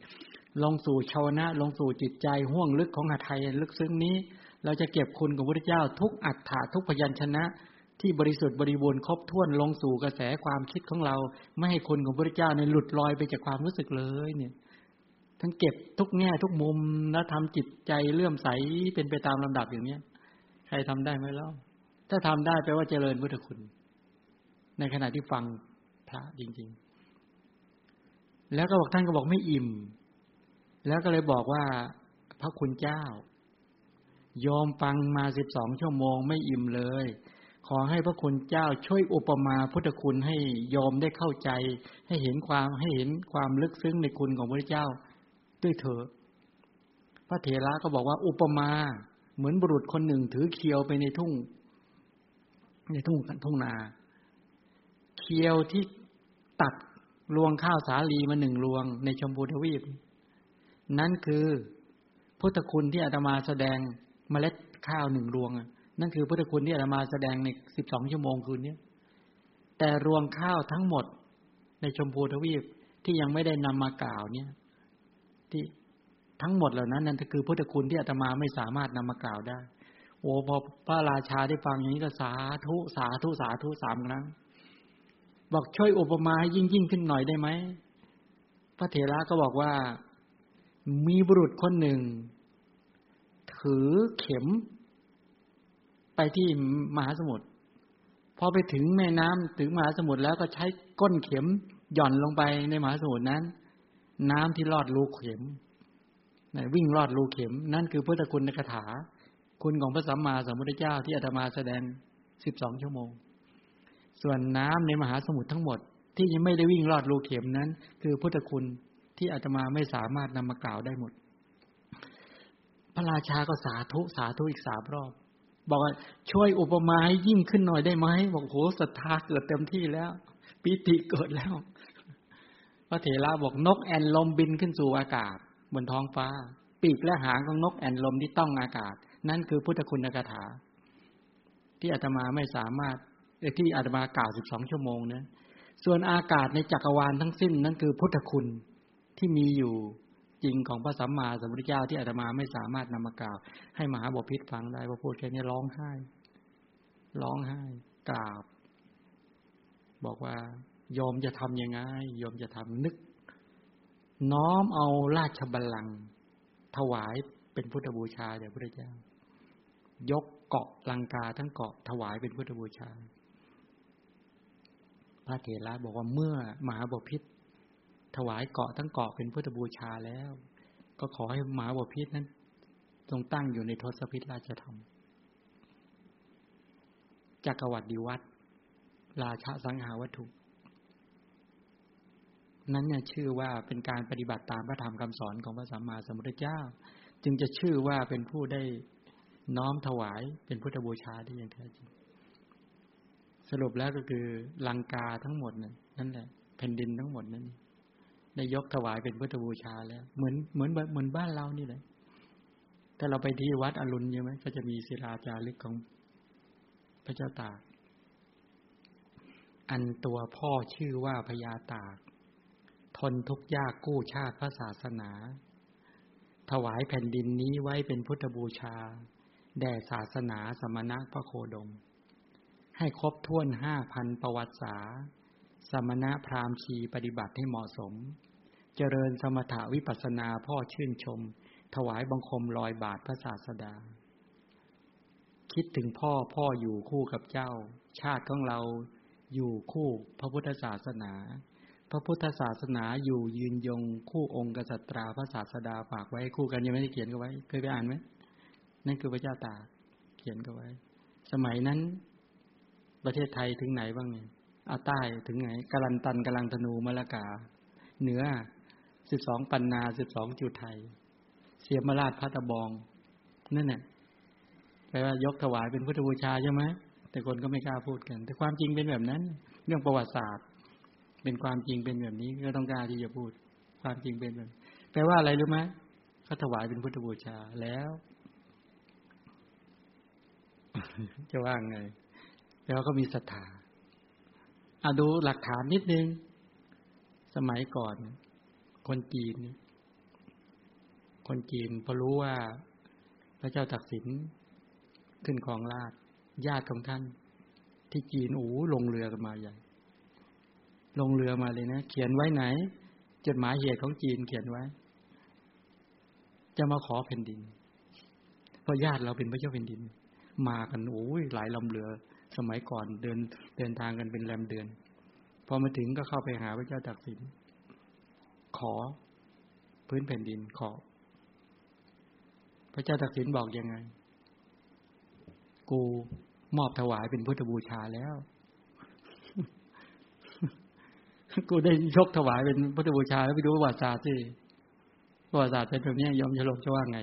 ลงสู่ชาวนะ ลงสู่จิตใจห่วงลึกของหาไทยลึกซึ้งนี้ เราจะเก็บคุณของพระเจ้าทุกอัตถาทุกพยัญชนะที่บริสุทธิ์บริบูรณ์ครบถ้วนลงสู่กระแสความคิดของเรา ไม่ให้คุณของพระเจ้าในหลุดลอยไปจากความรู้สึกเลยเนี่ยท่านเก็บทุกแง่ทุกมุมแล้วทำจิตใจเลื่อมใสเป็นไปตามลำดับอย่างเนี้ย ใครทำได้ไหมล่ะถ้าทำได้แปลว่าเจริญพุทธคุณ ในขณะที่ฟังพระจริง ๆ แล้วก็บอกท่านก็บอกไม่อิ่ม แล้วก็เลยบอกว่า พระคุณเจ้า ยอมฟังมาสิบสองชั่วโมงไม่อิ่มเลย ขอให้พระคุณเจ้าช่วยอุปมาพุทธคุณให้ยอมได้เข้าใจ ให้เห็นความให้เห็นความลึกซึ้งในคุณของพระเจ้า ด้วยเถอพระเถระก็บอกว่าอุปมา เหมือนบุรุษคนหนึ่งถือเคียวไปในทุ่ง ในทุ่งทุ่งนา เคียวที่ตัดรวงข้าวสาลีมาหนึ่งรวงในชมพูทวีป นั่นคือพุทธคุณที่อาตมาแสดงเมล็ดข้าวหนึ่งรวงนั่นคือพุทธคุณที่อาตมาแสดงในสิบสองชั่วโมงคืนนี้แต่รวงข้าวทั้งหมดในชมพูทวีปที่ยังไม่ได้นำมากล่าวเนี่ย ที่ทั้งหมดเหล่านั้นนั่นคือพุทธคุณที่อาตมาไม่สามารถนำมากล่าวได้ โอ้พอพระราชาได้ฟังอย่างนี้ก็สาธุสาธุสาธุสามครั้งบอกช่วยอุปมาให้ยิ่งยิ่งขึ้นหน่อยได้ไหมพระเถระก็บอกว่า มีบุรุษคนหนึ่ง ถือเข็ม ไปที่มหาสมุทรพอไปถึงแม่น้ำถึงมหาสมุทรแล้วก็ใช้ก้นเข็มหย่อนลงไปในมหาสมุทรนั้น น้ำที่ลอดรูเข็มวิ่งลอดรูเข็ม นั่นคือพุทธคุณในคาถา คุณของพระสัมมาสัมพุทธเจ้าที่อาตมาแสดงสิบสองชั่วโมง ส่วนน้ำในมหาสมุทรทั้งหมด ที่ยังไม่ได้วิ่งลอดรูเข็มนั้น คือพุทธคุณ ที่อาตมาไม่สามารถนำมากล่าวได้หมด พระราชาก็สาธุสาธุอีกสามรอบ บอกว่าช่วยอุปมาให้ยิ่งขึ้นหน่อยได้ไหมบอกโหศรัทธาเกิดเต็มที่แล้วปิติเกิดแล้ว พระเถระบอกนกแอนลมบินขึ้นสู่อากาศ บนท้องฟ้า ปีกและหางของนกแอนลมที่ต้องอากาศ นั่นคือพุทธคุณกถา ที่อาตมาไม่สามารถที่อาตมากล่าวสิบสองชั่วโมงนะส่วนอากาศในจักรวาลทั้งสิ้นนั่นคือพุทธคุณ ที่มีอยู่จริงของพระสัมมาสัมพุทธเจ้าที่อาตมาไม่สามารถนำมากล่าว ให้มหาบพิษฟังได้พอพูดแค่นี้ร้องไห้ ร้องไห้กราบ บอกว่ายอมจะทำยังไงยอมจะทำนึก น้อมเอาราชบัลลังก์ถวายเป็นพุทธบูชาแด่พระเจ้า ยกเกาะลังกาทั้งเกาะถวายเป็นพุทธบูชา พระเถระบอกว่าเมื่อมหาบพิษ ถวายเกาะทั้งเกาะเป็นพุทธบูชาแล้ว ก็ขอให้หมาบพิษนั้นทรงตั้งอยู่ในทศพิธราชธรรมจักรวรรดิวัตรราชาสังหาวัตถุ นั้นเนี่ยชื่อว่าเป็นการปฏิบัติตามพระธรรมคำสอนของพระสัมมาสัมพุทธเจ้า จึงจะชื่อว่าเป็นผู้ได้น้อมถวายเป็นพุทธบูชาที่อย่างแท้จริง สรุปแล้วก็คือลังกาทั้งหมดนั่นแหละแผ่นดินทั้งหมดนั้น ได้ยกถวายเป็นพุทธบูชาแล้ว เหมือนเหมือนเหมือนบ้านเรานี่แหละถ้าเราไปที่วัดอรุณใช่ไหมก็จะมีศิลาจารึกของพระเจ้าตาก อันตัวพ่อชื่อว่าพญาตาก ทนทุกข์ยากกู้ชาติพระศาสนา ถวายแผ่นดินนี้ไว้เป็นพุทธบูชา แด่ศาสนาสมณะพระโคดม ให้ครบถ้วนห้าพันประวัติศาสสมณะพราหมณ์ชีปฏิบัติให้เหมาะสม เจริญสมถาวิปัสนาพ่อชื่นชม ถวายบังคมลอยบาทพระศาสดา คิดถึงพ่อพ่ออยู่คู่กับเจ้า ชาติของเราอยู่คู่พระพุทธศาสนา พระพุทธศาสนาอยู่ยืนยงคู่องค์กษัตราพระศาสดาฝากไว้คู่กันยังไม่ได้เขียนกันไว้ เคยไปอ่านไหมนั่นคือพระเจ้าตาเขียนกันไว้ สมัยนั้น ประเทศไทยถึงไหนบ้างเนี่ยอาใต้ถึงไหนกาลันตันกาลังธนูมะละกา เหนือ สิบสองปันนาสิบสองจุดไทย เสียมราชพัตบอง นั่นแหละแปลว่ายกถวายเป็นพุทธบูชาใช่ไหมแต่คนก็ไม่กล้าพูดกัน แต่ความจริงเป็นแบบนั้น เรื่องประวัติศาสตร์ เป็นความจริงเป็นแบบนี้ก็ต้องกล้าที่จะพูด ความจริงเป็นแบบแปลว่าอะไรรู้ไหมเขาถวายเป็นพุทธบูชาแล้วจะว่าไง แล้วก็มีศรัทธาอาดูหลักฐานนิดนึง สมัยก่อน คนจีน คนจีนพอรู้ว่าพระเจ้าตักสินขึ้นครองราชญาติของท่าน ที่จีนโอ้ลงเรือกันมาใหญ่ ลงเรือมาเลยนะ เขียนไว้ไหน จดหมายเหตุของจีนเขียนไว้ จะมาขอแผ่นดิน เพราะญาติเราเป็นพระเจ้าแผ่นดิน มากันโอ้ยหลายลำเรือ สมัยก่อนเดินเดินทางกันเป็นแรมเดือน พอมาถึงก็เข้าไปหาพระเจ้าตักสิน ขอ พื้นแผ่นดินขอ พระเจ้าตักสินบอกยังไง กูมอบถวายเป็นพุทธบูชาแล้ว กูได้ยกถวายเป็นพุทธบูชาแล้วไปดูประวัติศาสตร์สิประวัติศาสตร์เป็นแบบนี้ยอมจะลงจะว่าไง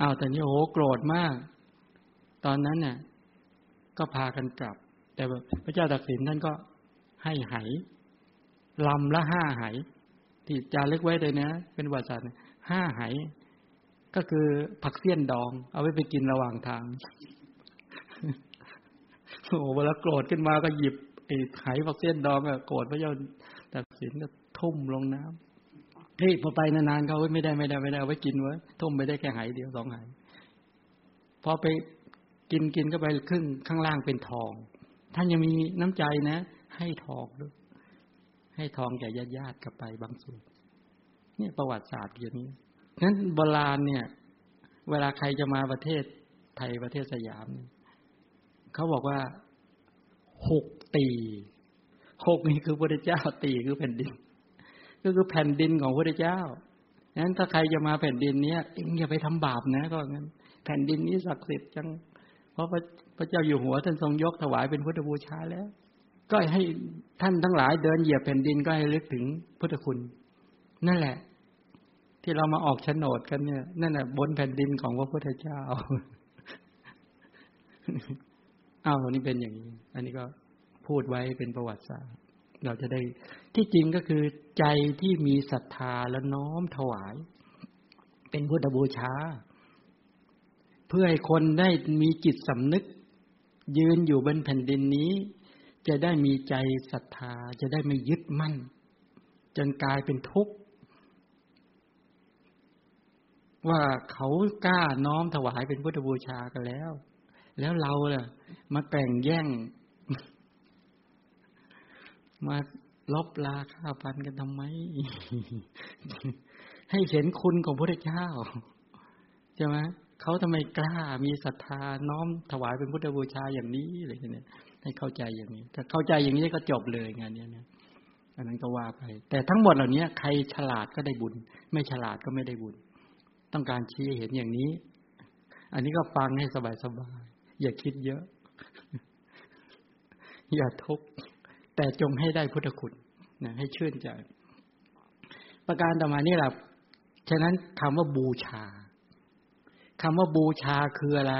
อ้าวแต่นี่โอ้โหโกรธมาก ตอนนั้นเนี่ยก็พากันกลับ แต่พระเจ้าตักสินท่านก็ให้ไหลำละห้าไห ที่จารึกไว้เลยนะ เป็นวัศาสตร์ห้าไหก็คือผักเสี้ยนดอง เอาไว้ไปกินระหว่างทาง โอ้เวลาโกรธขึ้นมาก็หยิบไอ้ไหผักเสี้ยนดองอะโกรธพระเจ้าตัดสินก็ทุ่มลงน้ำเฮ้ยพอไปนานๆเขาไม่ได้ไม่ได้ไม่ได้เอาไว้กินไว้ทุ่มไปได้แค่ไหเดียวสองไหพอไปกินกินก็ไปครึ่งข้างล่างเป็นทอง ท่านยังมีน้ำใจนะ ให้ทองด้วย ให้ทองแก่ญาติญาติกับไปบางส่วนเนี่ยประวัติศาสตร์อย่างนี้นั้นโบราณเนี่ย เวลาใครจะมาประเทศไทยประเทศสยาม เขาบอกว่าหกตีหกนี่คือพระเจ้าตีคือแผ่นดิน ก็คือแผ่นดินของพระเจ้านั้นถ้าใครจะมาแผ่นดินเนี้ยอย่าไปทำบาปนะก็งั้น แผ่นดินนี้ศักดิ์สิทธิ์จัง เพราะพระเจ้าอยู่หัวท่านทรงยกถวายเป็นพุทธบูชาแล้ว ก็ให้ท่านทั้งหลายเดินเหยียบแผ่นดินก็ให้ลึกถึงพุทธคุณ นั่นแหละ ที่เรามาออกโฉนดกันเนี่ย นั่นแหละบนแผ่นดินของพระพุทธเจ้าอ้าวนี่เป็นอย่างนี้ อันนี้ก็พูดไว้เป็นประวัติศาสตร์ เราจะได้ที่จริงก็คือใจที่มีศรัทธาและน้อมถวาย เป็นพุทธบูชา เพื่อให้คนได้มีจิตสำนึก ยืนอยู่บนแผ่นดินนี้ จะได้มีใจศรัทธา จะได้ไม่ยึดมั่น จนกลายเป็นทุกข์ ว่าเขากล้าน้อมถวายเป็นพุทธบูชากันแล้ว แล้วเราล่ะ มาแต่งแย่ง มาลบลาค่าพันกันทำไม ให้เห็นคุณของพระเจ้าใช่ไหมเขาทำไมกล้ามีศรัทธาน้อมถวายเป็นพุทธบูชาอย่างนี้อะไรอย่างนี้ ให้เข้าใจอย่างนี้ ถ้าเข้าใจอย่างนี้ก็จบเลยงานนี้นะอันนั้นก็ว่าไป แต่ทั้งหมดเหล่านี้ใครฉลาดก็ได้บุญ ไม่ฉลาดก็ไม่ได้บุญ ต้องการชี้เห็นอย่างนี้ อันนี้ก็ฟังให้สบายอย่าคิดเยอะ อย่าทุกข์แต่จงให้ได้พุทธคุณนะให้ชื่นใจ ประการต่อมานี่แหละฉะนั้นคำว่าบูชาคำว่าบูชาคืออะไร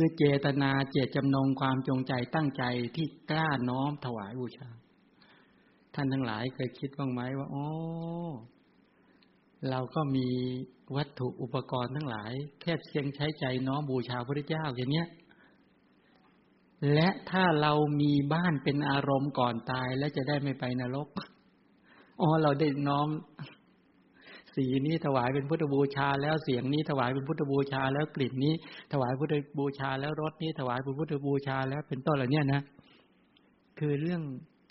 คือเจตนาเจตจำนงความจงใจตั้งใจที่กล้าน้อมถวายบูชา ท่านทั้งหลายเคยคิดบ้างไหมว่าอ๋อเราก็มีวัตถุอุปกรณ์ทั้งหลาย แค่เพียงใช้ใจน้อมบูชาพระเจ้าอย่างเนี้ย และถ้าเรามีบ้านเป็นอารมณ์ก่อนตาย แล้วจะได้ไม่ไปนรกอ๋อเราได้น้อม สีนี้ถวายเป็นพุทธบูชา แล้วเสียงนี้ถวายเป็นพุทธบูชา แล้วกลิ่นนี้ ถวายพุทธบูชา แล้วรสนี้ถวายเป็นพุทธบูชา แล้วเป็นต้นเหล่านี้นะ คือเรื่อง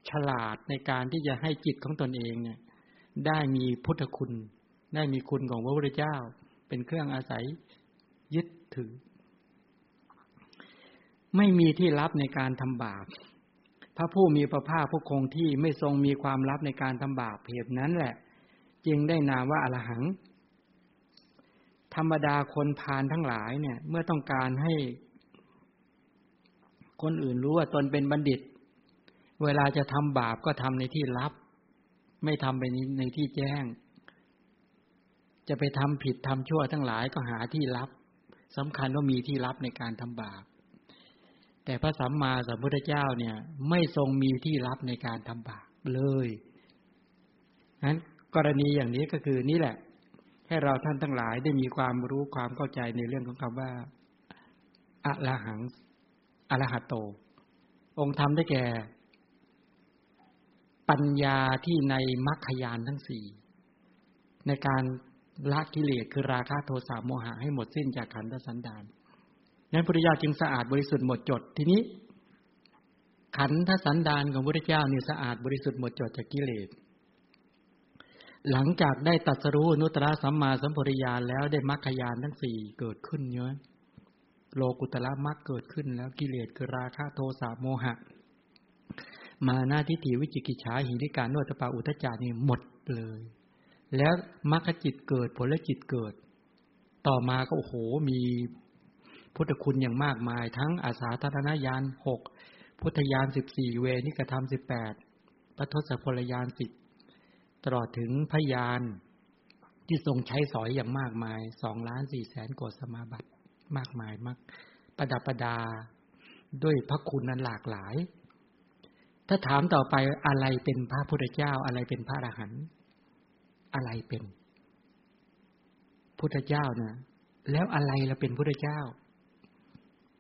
ฉลาดในการที่จะให้จิตของตนเองเนี่ย ได้มีพุทธคุณ ได้มีคุณของพระพุทธเจ้า เป็นเครื่องอาศัยยึดถือ ไม่มีที่รับในการทำบาปพระผู้มีพระภาคผู้คงที่ไม่ทรงมีความลับในการทำบาปเหตุนั้นแหละ จึงได้นามว่าอรหัง ธรรมดาคนพานทั้งหลายเนี่ย เมื่อต้องการให้ คนอื่นรู้ว่าตนเป็นบัณฑิต เวลาจะทำบาปก็ทำในที่ลับ ไม่ทำไปในที่แจ้ง จะไปทำผิดทำชั่วทั้งหลายก็หาที่รับสำคัญว่ามีที่รับในการทำบาป แต่พระสัมมาสัมพุทธเจ้าเนี่ย ไม่ทรงมีที่รับในการทำบาปเลยนั้น รณีอย่างนี้ก็คือนี่แหละ ให้เราท่านทั้งหลายได้มีความรู้ความเข้าใจในเรื่องของคำว่าอะระหังอะระหัตโต องค์ธรรมได้แก่ ปัญญาที่ในมรรคยานทั้งสี่ในการละกิเลสคือราคะโทสะโมหะให้หมดสิ้นจากขันธสันดานนั้นพุทธเจ้าจึงสะอาดบริสุทธิ์หมดจดทีนี้ ขันธสันดานของพุทธเจ้านี่สะอาดบริสุทธิ์หมดจดจากกิเลส หลังจากได้ตัดสรู้นุตตะสัมมาสัมปริยานแล้วได้มรรคยานทั้งสี่เกิดขึ้นเยอะโลกุตละมรรคเกิดขึ้นแล้วกิเลสคือราคะโทสะโมหะ มาหน้าทิฏฐิวิจิกิจฉาหิริการนวตปาอุทจานี่หมดเลย แล้วมรรคจิตเกิดผลจิตเกิด ต่อมาก็โอ้โหมีพุทธคุณอย่างมากมาย ทั้งอาสาธารณญาณหกพุทธญาณสิบสี่เวนิกธรรมสิบแปดพระทศพลญาณสิบ ตลอดถึงพยานที่ทรงใช้สอยอย่างมากมายสองล้านสี่แสนกว่าสมาบัติมากมายมาก ประดับประดาด้วยพระคุณนั้นหลากหลาย ถ้าถามต่อไปอะไรเป็นพระพุทธเจ้าอะไรเป็นพระอรหันต์อะไรเป็น พุทธเจ้านะแล้วอะไรเราเป็นพุทธเจ้า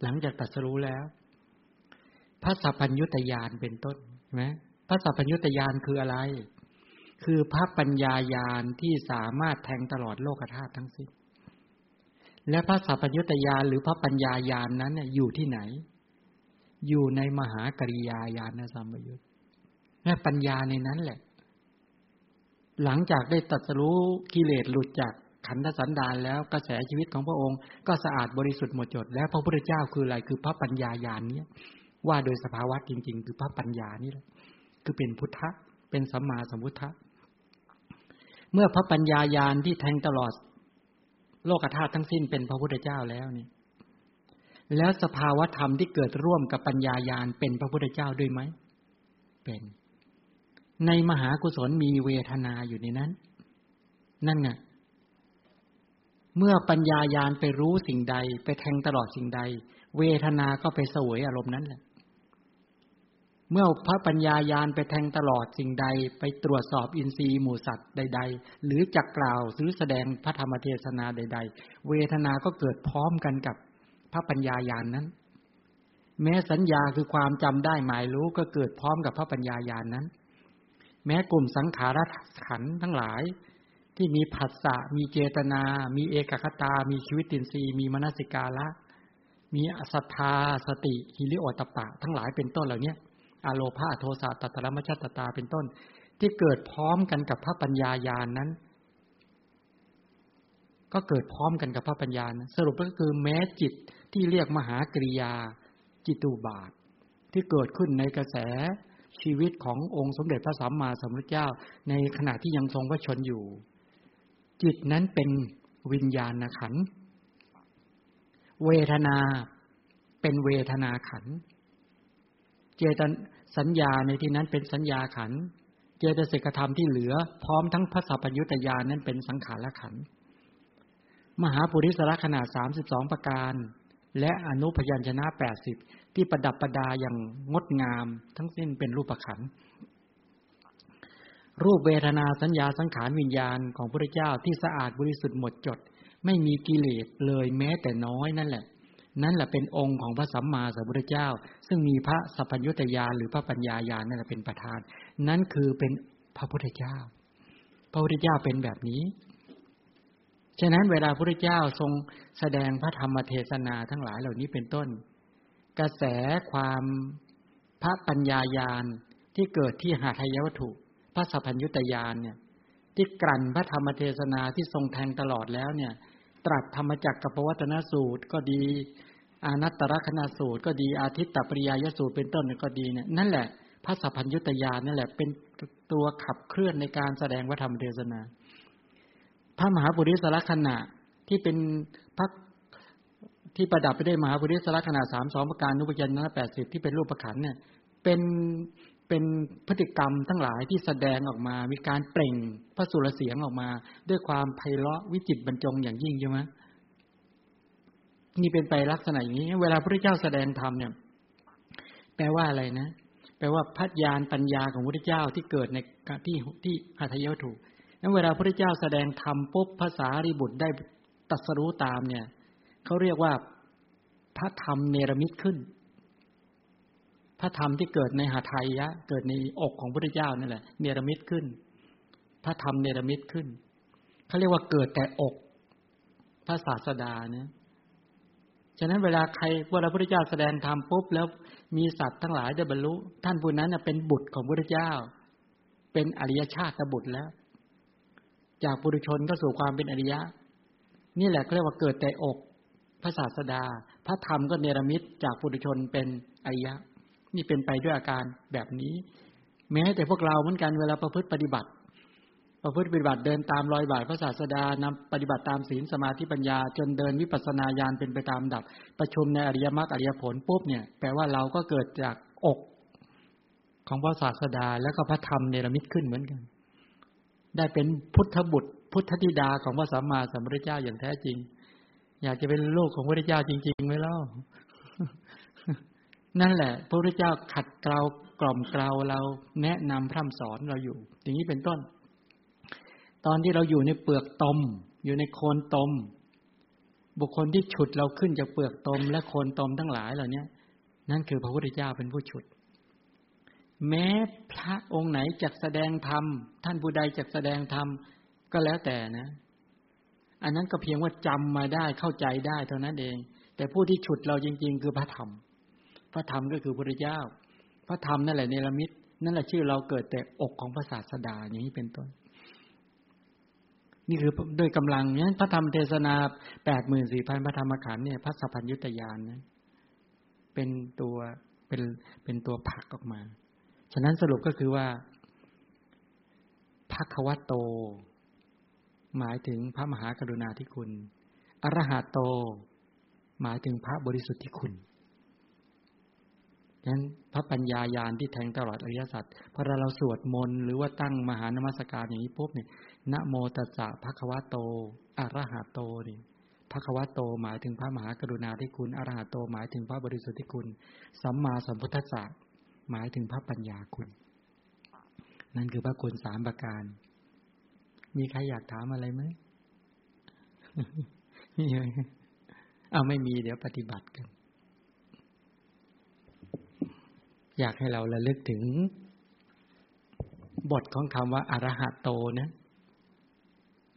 หลังจากตัดสรู้แล้ว พระสัพพัญญุตยานเป็นต้นใช่ไหมพระสัพพัญญุตยานคืออะไร คือพระปัญญายานที่สามารถแทงตลอดโลกธาตุทั้งสิ้น และพระสัพพัญญุตยานหรือพระปัญญายานนั้นอยู่ที่ไหน อยู่ในมหากริยายานสัมยุตและปัญญาในนั้นแหละ หลังจากได้ตัดสู้กิเลสหลุดจากขันธสันดานแล้วกระแสชีวิตของพระองค์ ก็สะอาดบริสุทธิ์หมดจด แล้วพระพุทธเจ้าคืออะไรคือพระปัญญายานนี้ว่าโดยสภาวะจริง ๆ คือพระปัญญานี่แหละคือเป็นพุทธะเป็นสัมมาสัมพุทธะ เมื่อพระปัญญายานที่แทงตลอด โลกธาตุทั้งสิ้นเป็นพระพุทธเจ้าแล้วนี่ แล้วสภาวธรรมที่เกิดร่วมกับปัญญายาณเป็นพระพุทธเจ้าด้วยไหม เป็น ในมหากุศลมีเวทนาอยู่ในนั้น นั่นไงเมื่อปัญญายาณไปรู้สิ่งใด ไปแทงตลอดสิ่งใด เวทนาก็ไปเสวยอารมณ์นั้นแหละ เมื่อพระปัญญายาณไปแทงตลอดสิ่งใดไปตรวจสอบอินทรีย์หมู่สัตว์ใด ๆ หรือจักกล่าวหรือแสดงพระธรรมเทศนาใด ๆ เวทนาก็เกิดพร้อมกันกับพระปัญญายานนั้น แม้สัญญาคือความจำได้หมายรู้ก็เกิดพร้อมกับพระปัญญายานนั้น แม้กลุ่มสังขารขันทั้งหลายที่มีผัสสะมีเจตนา มีเอกคตา มีชีวิตินทรีย์มีมนสิกาละ มีศรัทธาสติฮิริโอตปะ ทั้งหลายเป็นต้นเหล่านี้ อโลภาโทสะตัตระมชัตตาเป็นต้น ที่เกิดพร้อมกันกับพระปัญญายาณนนั้น ก็เกิดพร้อมกันกับพระปัญญานะสรุปก็คือแม้จิตที่เรียกมหากริยาจิตูบาท ที่เกิดขึ้นในกระแสชีวิตขององค์สมเด็จพระสัมมาสัมพุทธเจ้า ในขณะที่ยังทรงพระชนอยู่ จิตนั้นเป็นวิญญาณขัน เวทนาเป็นเวทนาขัน เจตสัญญาในที่นั้นเป็นสัญญาขัน เจตสิกธรรมที่เหลือ พร้อมทั้งพระสัพยุตยานนั้นเป็นสังขารขัน มหาปุริสละขนาดสามสิบสองประการ และอนุพยัญชนะแปดสิบที่ประดับประดาอย่างงดงามทั้งสิ้นเป็นรูปขันรูปเวทนาสัญญาสังขารวิญญาณของพระเจ้าที่สะอาดบริสุทธิ์หมดจด ไม่มีกิเลสเลยแม้แต่น้อยนั่นแหละ นั่นแหละเป็นองค์ของพระสัมมาสัมพุทธเจ้า ซึ่งมีพระสัพพัญญุตยานหรือพระปัญญายานนั่นแหละเป็นประธาน นั่นคือเป็นพระพุทธเจ้า พระพุทธเจ้าเป็นแบบนี้ ฉะนั้นเวลาพระพุทธเจ้าทรงแสดงพระธรรมเทศนาทั้งหลายเหล่านี้เป็นต้น กระแสความพระปัญญายานที่เกิดที่หาทายวัตถุ พระสัพพัญญุตยานเนี่ย ที่กลั่นพระธรรมเทศนาที่ทรงแทงตลอดแล้วเนี่ย ตรัสธรรมจักรกับปวัตนสูตรก็ดี อานัตตรคณาสูตรก็ดีอาทิตตปริยายสูตรเป็นต้นก็ดีเนี่ยนั่นแหละพระสัพพัญญุตยานนั่นแหละเป็นตัวขับเคลื่อนในการแสดงวัฒธรรมเทศนา พระมหาบุริสละขณะที่เป็นพระที่ประดับไปด้วยมหาบุริสละขณะสามสองประการนุปยัญนะแปดสิบที่เป็นรูปประขันเนี่ยเป็นเป็นพฤติกรรมทั้งหลายที่แสดงออกมา มีการเปล่งพระสุรเสียงออกมา ด้วยความไพเราะวิจิตบรรจงอย่างยิ่งใช่ไหม นี่เป็นไปลักษณะอย่างนี้ เวลาพระเจ้าแสดงธรรมเนี่ย แปลว่าอะไรนะ แปลว่าพัฒญาณปัญญาของพระเจ้าที่เกิดในที่ที่หัตถยถูกนั้นเวลาพระเจ้าแสดงธรรมปุ๊บภาษาริบุตรได้ตัสรู้ตามเนี่ยเขาเรียกว่าพระธรรมเนรมิตขึ้น พระธรรมที่เกิดในหาไทยะ เกิดในอกของพระเจ้านั่นแหละ เนรมิตขึ้น พระธรรมเนรมิตขึ้นเขาเรียกว่าเกิดแต่อกพระศาสดาเนี่ย ฉะนั้นเวลาใครเวลาพระพุทธเจ้าแสดงธรรมปุ๊บแล้วมีสัตว์ทั้งหลายได้บรรลุ ท่านผู้นั้นเป็นบุตรของพระพุทธเจ้า เป็นอริยชาติบุตรแล้ว จากปุถุชนก็สู่ความเป็นอริยะ นี่แหละเรียกว่าเกิดแต่อกพระศาสดา พระธรรมก็เนรมิตจากปุถุชนเป็นอริยะ นี่เป็นไปด้วยอาการแบบนี้ แม้แต่พวกเราเหมือนกันเวลาประพฤติปฏิบัติ ประพฤติปฏิบัติเดินตามรอยบาทพระศาสดานำปฏิบัติตามศีลสมาธิปัญญา จนเดินวิปัสสนาญาณเป็นไปตามดับ ประชุมในอริยมรรคอริยผลปุ๊บเนี่ยแปลว่าเราก็เกิดจากอกของพระศาสดาแล้วก็พระธรรมเนรมิตขึ้นเหมือนกัน ได้เป็นพุทธบุตร พุทธธิดาของพระสัมมาสัมพุทธเจ้าอย่างแท้จริง อยากจะเป็นลูกของพระพุทธเจ้าจริงๆไหมเล่านั่นแหละ พระพุทธเจ้าขัดเกลากล่อมเกลาเราแนะนำพร่ำสอนเราอยู่ อย่างนี้เป็นต้น ตอนที่เราอยู่ในเปลือกตม อยู่ในโคนตม บุคคลที่ฉุดเราขึ้นจากเปลือกตม และโคนตมทั้งหลายเหล่านี้นั่นคือพระพุทธเจ้าเป็นผู้ฉุด แม้พระองค์ไหนจะแสดงธรรม ท่านผู้ใดจะแสดงธรรม ก็แล้วแต่นะ อันนั้นก็เพียงว่าจำมาได้เข้าใจได้เท่านั้นเอง แต่ผู้ที่ฉุดเราจริง ๆ คือพระธรรม พระธรรมก็คือพระพุทธเจ้า พระธรรมนั่นแหละเนรมิตนั่นแหละชื่อเราเกิดแต่อกของพระศาสดาอย่างนี้เป็นต้น นี่คือด้วยกำลังนั้นพระธรรมเทศนาแปดหมื่นสี่พันพระธรรมขันธ์เนี่ยพระสัพพัญญุตยานนะเป็นตัวเป็นเป็นตัวผักออกมา ฉะนั้นสรุปก็คือว่าพักวัตโต หมายถึงพระมหากรุณาธิคุณ อรหัตโต หมายถึงพระบริสุทธิคุณฉะนั้นพระปัญญายาณที่แทงตลอดอริยสัจพอเราสวดมนต์หรือว่าตั้งมหานมัสการอย่างนี้ปุ๊บเนี่ย นะโมตัสสะภะคะวะโตอระหัตโตนี่พระควะโตหมายถึงพระมหากรุณาธิคุณอรหัตโตหมายถึงพระบริสุทธิคุณ สัมมาสัมพุทธะหมายถึงพระปัญญาคุณ นั่นคือพระคุณสามประการ มีใครอยากถามอะไรไหมมีไหมเอาไม่มีเดี๋ยวปฏิบัติกัน อยากให้เราระลึกถึง บทของคำว่าอารหัตโตนะ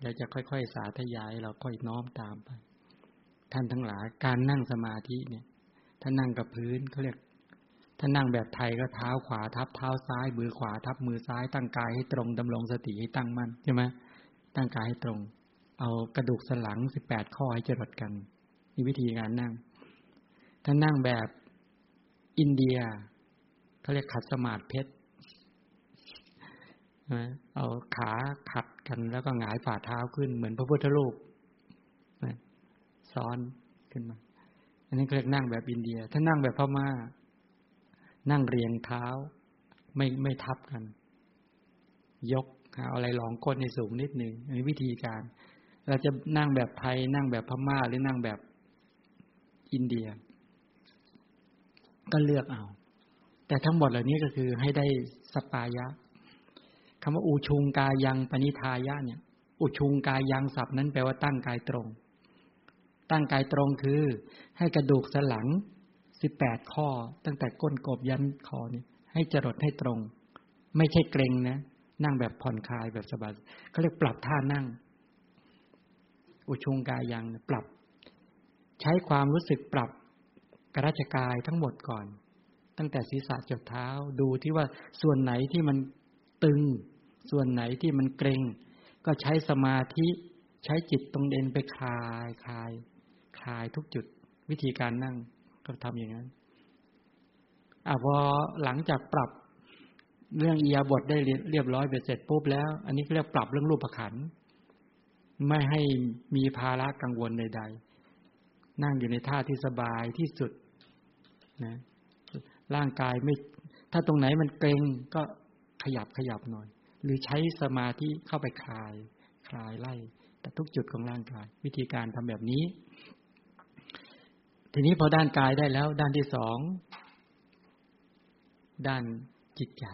เดี๋ยวจะค่อยๆ สาธยายเราค่อยน้อมตามไป ท่านทั้งหลายการนั่งสมาธิเนี่ย ถ้านั่งกับพื้นเขาเรียกถ้านั่งแบบไทยก็เท้าขวาทับเท้าซ้าย มือขวาทับมือซ้าย ตั้งกายให้ตรงดำรงสติให้ตั้งมั่นใช่ไหมตั้งกายให้ตรง เอากระดูกสันหลังสิบแปดข้อให้จรดกันนี่วิธีการนั่ง ถ้านั่งแบบอินเดียเขาเรียกขัดสมาธิเพชร เอาขาขัดกันแล้วก็หงายฝ่าเท้าขึ้นเหมือนพระพุทธรูปซ้อนขึ้นมา อันนี้เรียกนั่งแบบอินเดีย ถ้านั่งแบบพม่า นั่งเรียงเท้า ไม่ไม่ทับกัน ยกเอาอะไรรองก้นในสูงนิดหนึ่งอันนี้วิธีการ เราจะนั่งแบบไทย นั่งแบบพม่า หรือนั่งแบบอินเดีย ก็เลือกเอา แต่ทั้งหมดเหล่านี้ก็คือให้ได้สปายะ คำว่าอุชุงกายังปณิทายะเนี่ย อุชุงกายังศัพท์นั้นแปลว่าตั้งกายตรง ตั้งกายตรงคือ ให้กระดูกสันหลังสิบแปดข้อ ตั้งแต่ก้นกบยันคอเนี่ย ให้จรดให้ตรง ไม่ใช่เกรงนะ นั่งแบบผ่อนคลายแบบสบายเขาเรียกปรับท่านั่ง อุชุงกายังปรับ ใช้ความรู้สึกปรับกระชกายทั้งหมดก่อน ตั้งแต่ศีรษะจดเท้าดูที่ว่าส่วนไหนที่มัน ตึง ส่วนไหนที่มันเกรงก็ใช้สมาธิใช้จิตตรงเด่นไปคลายคลายคลายทุกจุดวิธีการนั่งก็ทำอย่างนั้นอะพอหลังจากปรับเรื่องเอียบทได้เรียบร้อยไปเสร็จปุ๊บแล้ว อันนี้เรียกปรับเรื่องรูปขันไม่ให้มีภาระกังวลใด ๆ นั่งอยู่ในท่าที่สบายที่สุดนะร่างกายไม่ ถ้าตรงไหนมันเกรงก็ ขยับขยับหน่อย หรือใช้สมาธิเข้าไปคลาย คลายไล่ แต่ทุกจุดของร่างกาย วิธีการทำแบบนี้ ทีนี้พอด้านกายได้แล้ว ด้านที่สอง ด้านจิตใจ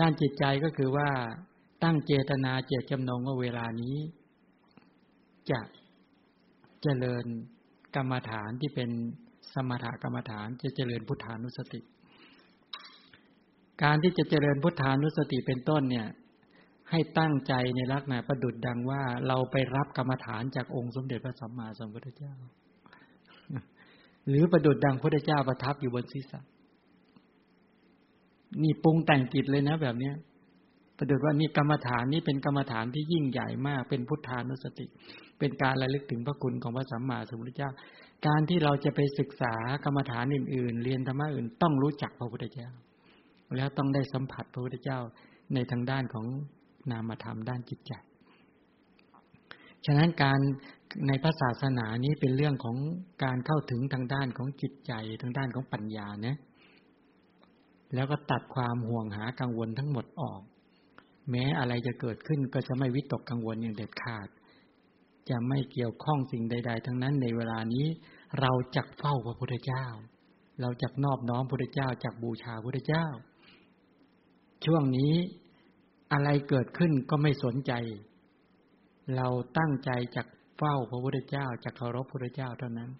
ด้านจิตใจก็คือว่าตั้งเจตนาเจตจำนงว่าเวลานี้ จะเจริญกรรมฐานที่เป็นสมถกรรมฐานจะเจริญพุทธานุสติ การที่จะเจริญพุทธานุสติเป็นต้นเนี่ย ให้ตั้งใจในลักษณะประดุดดังว่า เราไปรับกรรมฐานจากองค์สมเด็จพระสัมมาสัมพุทธเจ้า หรือประดุดดังพระเจ้าประทับอยู่บนศีรษะนี่ปรุงแต่งจิตเลยนะแบบเนี้ยประดุดว่านี่กรรมฐานนี้เป็นกรรมฐานที่ยิ่งใหญ่มาก เป็นพุทธานุสติ เป็นการระลึกถึงพระคุณของพระสัมมาสัมพุทธเจ้า การที่เราจะไปศึกษากรรมฐานอื่น ๆ เรียนธรรมะอื่นต้องรู้จักพระพุทธเจ้า แล้วต้องได้สัมผัสพระพุทธเจ้าในทางด้านของนามธรรมด้านจิตใจ ฉะนั้นการในพระศาสนานี้เป็นเรื่องของการเข้าถึงทางด้านของจิตใจทางด้านของปัญญานะแล้วก็ตัดความห่วงหากังวลทั้งหมดออก แม้อะไรจะเกิดขึ้นก็จะไม่วิตกกังวลอย่างเด็ดขาด จะไม่เกี่ยวข้องสิ่งใด ๆ ทั้งนั้นในเวลานี้เราจักเฝ้าพระพุทธเจ้า เราจักนอบน้อมพระพุทธเจ้าจักบูชาพระพุทธเจ้า ช่วงนี้อะไรเกิดขึ้นก็ไม่สนใจ เราตั้งใจจักเฝ้าพระพุทธเจ้าจักเคารพพระพุทธเจ้าเท่านั้น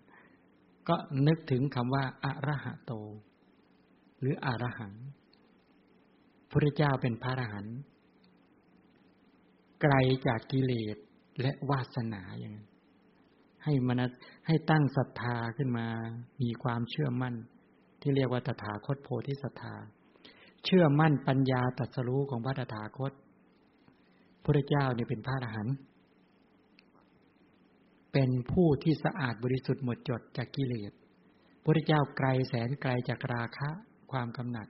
ก็นึกถึงคำว่าอะระหะโต หรืออรหังพระเจ้าเป็นพระอรหันต์ไกลจากกิเลสและวาสนาอย่างนั้นให้มันให้ตั้งศรัทธาขึ้นมา มีความเชื่อมั่น ที่เรียกว่าตถาคตโพธิศรัทธา เชื่อมั่นปัญญาตรัสรู้ของพระตถาคตพระเจ้าเนี่ยเป็นพระอรหันต์เป็นผู้ที่สะอาดบริสุทธิ์หมดจดจากกิเลสพระเจ้าไกลแสนไกลจากราคะ ความกำหนัด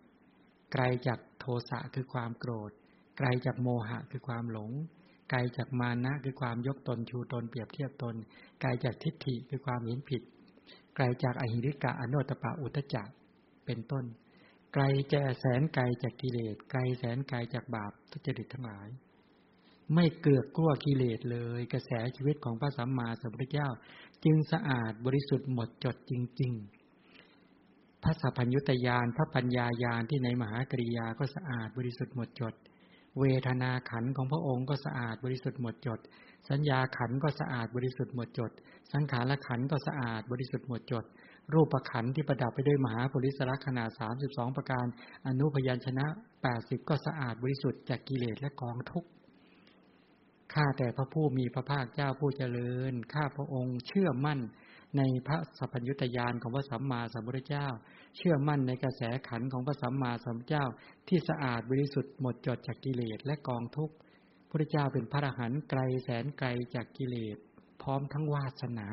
ไกลจากโทสะคือความโกรธ ไกลจากโมหะคือความหลง ไกลจากมานะคือความยกตนชูตนเปรียบเทียบตน ไกลจากทิฏฐิคือความเห็นผิด ไกลจากอหิริกะอโนตปะอุตจักเป็นต้น ไกลจะแสนไกลจากกิเลส ไกลแสนไกลจากบาปทุจริตทั้งหลาย ไม่เกลือกกลัวกิเลสเลย กระแสชีวิตของพระสัมมาสัมพุทธเจ้า จึงสะอาดบริสุทธิ์หมดจดจริง ๆ พระสัพพัญญุตยานพระปัญญายานที่ในมหากริยาก็สะอาดบริสุทธิ์หมดจด เวทนาขันของพระองค์ก็สะอาดบริสุทธิ์หมดจด สัญญาขันก็สะอาดบริสุทธิ์หมดจด สังขารขันก็สะอาดบริสุทธิ์หมดจด รูปขันที่ประดับไปด้วยมหาปุริสระขนาดสามสิบสองประการ อนุพยัญชนะแปดสิบก็สะอาดบริสุทธิ์จากกิเลสและกองทุกข์ข้าแต่พระผู้มีพระภาคเจ้าผู้เจริญ ข้าพระองค์เชื่อมั่นในพระสัพพัญญุตยานของพระสัมมาสัมพุทธเจ้า เชื่อมั่นในกระแสขันของพระสัมมาสัมพุทธเจ้า ที่สะอาดบริสุทธิ์หมดจดจากกิเลสและกองทุกข์พระเจ้าเป็นพระอรหันต์ไกลแสนไกลจากกิเลส พร้อมทั้งวาสนา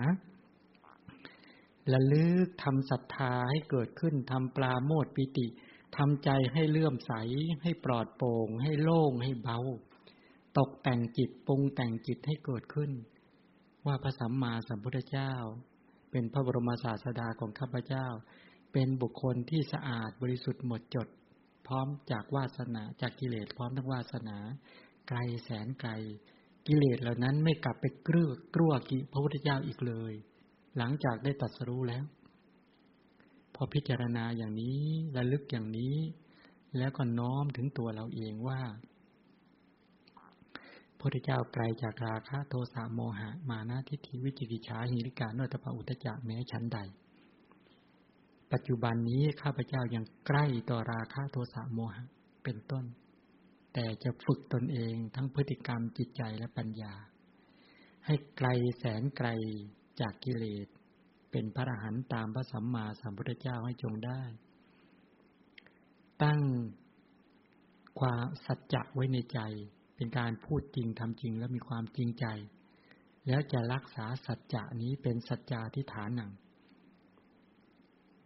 ละลึกทำศรัทธาให้เกิดขึ้นทำปลาโมดปิติทำใจให้เลื่อมใส ให้ปลอดโปร่ง ให้โล่งให้เบา ตกแต่งจิตปรุงแต่งจิตให้เกิดขึ้น ว่าพระสัมมาสัมพุทธเจ้า เป็นพระบรมศาสดาของข้าพเจ้า เป็นบุคคลที่สะอาดบริสุทธิ์หมดจด พร้อมจากวาสนาจากกิเลสพร้อมทั้งวาสนา ไกลแสนไกล กิเลสเหล่านั้นไม่กลับไปกลื้อกลัวกิพระพุทธเจ้าอีกเลย หลังจากได้ตัดสรู้แล้ว พอพิจารณาอย่างนี้ระลึกอย่างนี้ แล้วก็น้อมถึงตัวเราเองว่าพระเจ้าไกลจากราคะโทสะโมหะ มานะทิฏฐิวิจิกิจฉาหิริกาโนตปะอุตจักแม้ชั้นใด ปัจจุบันนี้ข้าพเจ้ายังใกล้ต่อราคะโทสะโมหะเป็นต้น แต่จะฝึกตนเองทั้งพฤติกรรมจิตใจและปัญญา ให้ไกลแสนไกล จากกิเลส เป็นพระอรหันต์ตามพระสัมมาสัมพุทธเจ้าให้จงได้ ตั้งความสัจจะไว้ในใจ เป็นการพูดจริงทำจริงและมีความจริงใจ แล้วจะรักษาสัจจะนี้เป็นสัจจาที่ฐานหนัง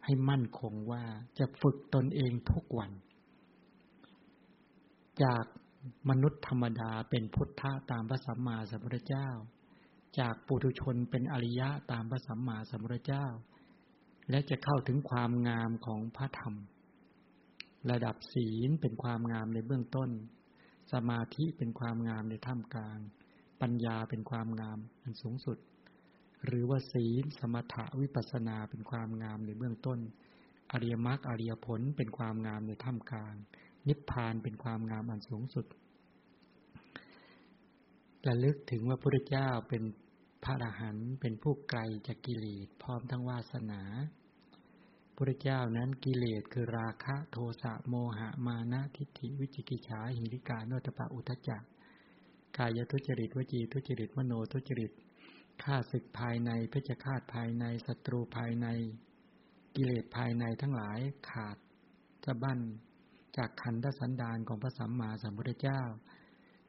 ให้มั่นคงว่าจะฝึกตนเองทุกวัน จากมนุษย์ธรรมดาเป็นพุทธะตามพระสัมมาสัมพุทธเจ้า จากปุถุชนเป็นอริยะตามพระสัมมาสัมพุทธเจ้า และจะเข้าถึงความงามของพระธรรม ระดับศีลเป็นความงามในเบื้องต้น สมาธิเป็นความงามในท่ามกลาง ปัญญาเป็นความงามอันสูงสุด หรือว่าศีลสมถะวิปัสนาเป็นความงามในเบื้องต้น อริยมรรคอริยผลเป็นความงามในท่ามกลาง นิพพานเป็นความงามอันสูงสุดระลึกถึงว่าพระเจ้าเป็น พระอรหันต์เป็นผู้ไกลจากกิเลสพร้อมทั้งวาสนาพระเจ้านั้นกิเลสคือราคะโทสะโมหะมานะทิฏฐิวิจิกิจฉาหิริกาโนตปะอุทจักกายทุจริตวจีทุจริตมโนทุจริตฆ่าศึกภายในเพชฌฆาตภายในศัตรูภายใน กิเลสภายในทั้งหลายขาดจะบั้นจากขันธสันดานของพระสัมมาสัมพุทธเจ้า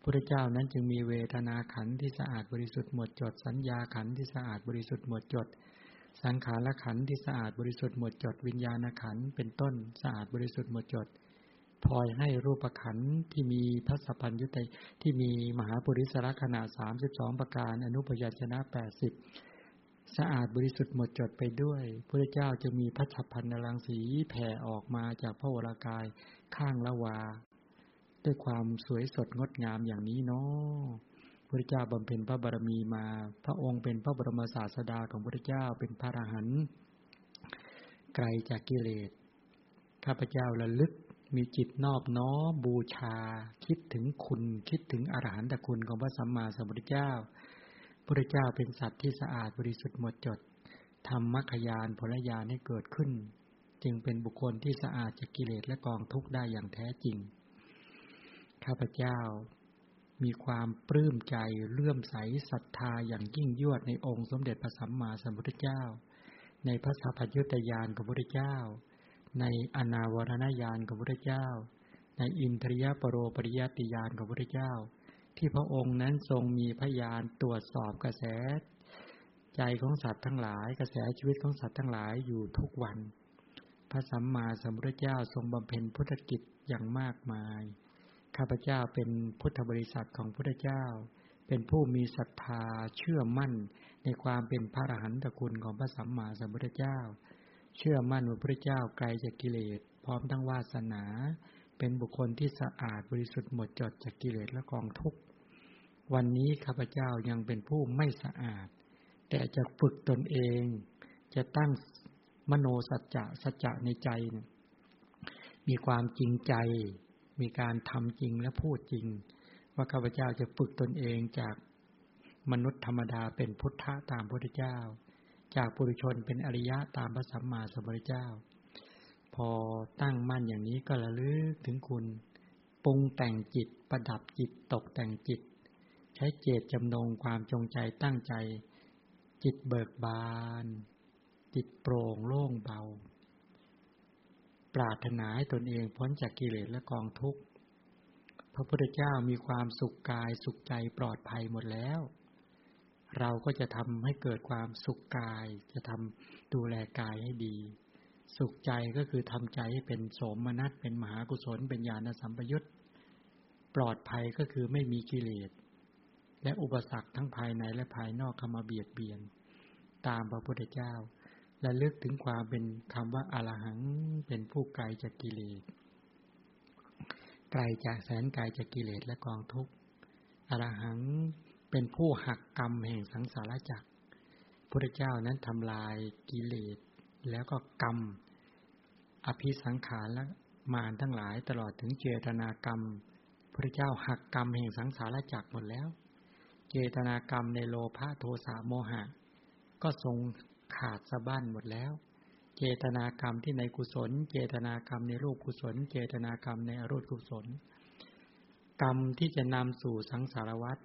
พุทธเจ้านั้นจึงมีเวทนาขันที่สะอาดบริสุทธิ์หมดจด สัญญาขันที่สะอาดบริสุทธิ์หมดจด สังขารละขันที่สะอาดบริสุทธิ์หมดจด วิญญาณขันเป็นต้นสะอาดบริสุทธิ์หมดจดพลอยให้รูปขันที่มีพระสัพพัญญุติที่มีมหาปุริสระขนาดสามสิบสองประการอนุพยัญชนะแปดสิบสะอาดบริสุทธิ์หมดจดไปด้วยพระเจ้าจะมีพระฉับพันนรังสีแผ่ออกมาจากพระวรากายข้างละวา ด้วยความสวยสดงดงามอย่างนี้เนาะพระเจ้าบำเพ็ญพระบารมีมา พระองค์เป็นพระบรมศาสดาของพระเจ้าเป็นพระอรหันต์ไกลจากกิเลส ข้าพเจ้าระลึกมีจิตนอบน้อมบูชา คิดถึงคุณคิดถึงอรหันตคุณของพระสัมมาสัมพุทธเจ้าพระเจ้าเป็นสัตว์ที่สะอาดบริสุทธิ์หมดจดทำมรรคยานผลยานให้เกิดขึ้น จึงเป็นบุคคลที่สะอาดจากกิเลสและกองทุกข์ได้อย่างแท้จริง ข้าพเจ้า มีความปลื้มใจเลื่อมใสศรัทธาอย่างยิ่งยวดในองค์สมเด็จพระสัมมาสัมพุทธเจ้า ในพระสัพพยุตยานของพระพุทธเจ้า ในอนาวรณญาณของพระพุทธเจ้า ในอินทรียปรโรปริยติญาณของพระพุทธเจ้า ที่พระองค์นั้นทรงมีพยานตรวจสอบกระแส ใจของสัตว์ทั้งหลาย กระแสชีวิตของสัตว์ทั้งหลายอยู่ทุกวัน พระสัมมาสัมพุทธเจ้าทรงบำเพ็ญพุทธกิจอย่างมากมาย ข้าพเจ้าเป็นพุทธบริษัทของพุทธเจ้า เป็นผู้มีศรัทธาเชื่อมั่นในความเป็นพระอรหันตคุณของพระสัมมาสัมพุทธเจ้า เชื่อมั่นว่าพระเจ้าไกลจากกิเลส พร้อมทั้งวาสนา เป็นบุคคลที่สะอาดบริสุทธิ์หมดจดจากกิเลสและกองทุกข์วันนี้ข้าพเจ้ายังเป็นผู้ไม่สะอาด แต่จะฝึกตนเอง จะตั้งมโนสัจจะสัจจะในใจ มีความจริงใจ มีการทำจริงและพูดจริง ว่าข้าพเจ้าจะฝึกตนเองจากมนุษย์ธรรมดาเป็นพุทธะตามพระพุทธเจ้า จากปุถุชนเป็นอริยะตามพระสัมมาสัมพุทธเจ้า พอตั้งมั่นอย่างนี้ก็ระลึกถึงคุณปรุงแต่งจิตประดับจิตตกแต่งจิต ใช้เจตจำนงความจงใจตั้งใจ จิตเบิกบาน จิตโปร่งโล่งเบา ปรารถนาให้ตนเองพ้นจากกิเลสและกองทุกข์ พระพุทธเจ้ามีความสุขกายสุขใจปลอดภัยหมดแล้ว เราก็จะทำให้เกิดความสุขกาย จะทำดูแลกายให้ดี สุขใจก็คือทำใจให้เป็นโสมนัสเป็นมหากุศลเป็นญาณสัมปยุตปลอดภัยก็คือไม่มีกิเลสและอุปสรรคทั้งภายในและภายนอกเข้ามาเบียดเบียน ตามพระพุทธเจ้า และลึกถึงความเป็นคำว่าอรหังเป็นผู้ไกลจากกิเลสไกลจากแสนไกลจากกิเลสและกองทุกข์อรหังเป็นผู้หักกรรมแห่งสังสารวัฏพระเจ้านั้นทำลายกิเลสแล้วก็กรรม อภิสังขารและมารทั้งหลายตลอดถึงเจตนากรรม พระเจ้าหักกรรมแห่งสังสารวัฏหมดแล้ว เจตนากรรมในโลภะโทสะโมหะ ก็ทรง ขาดสะบั้นหมดแล้ว เจตนากรรมที่ในกุศล เจตนากรรมในรูปกุศล เจตนากรรมในอรูปกุศล กรรมที่จะนำสู่สังสารวัฏ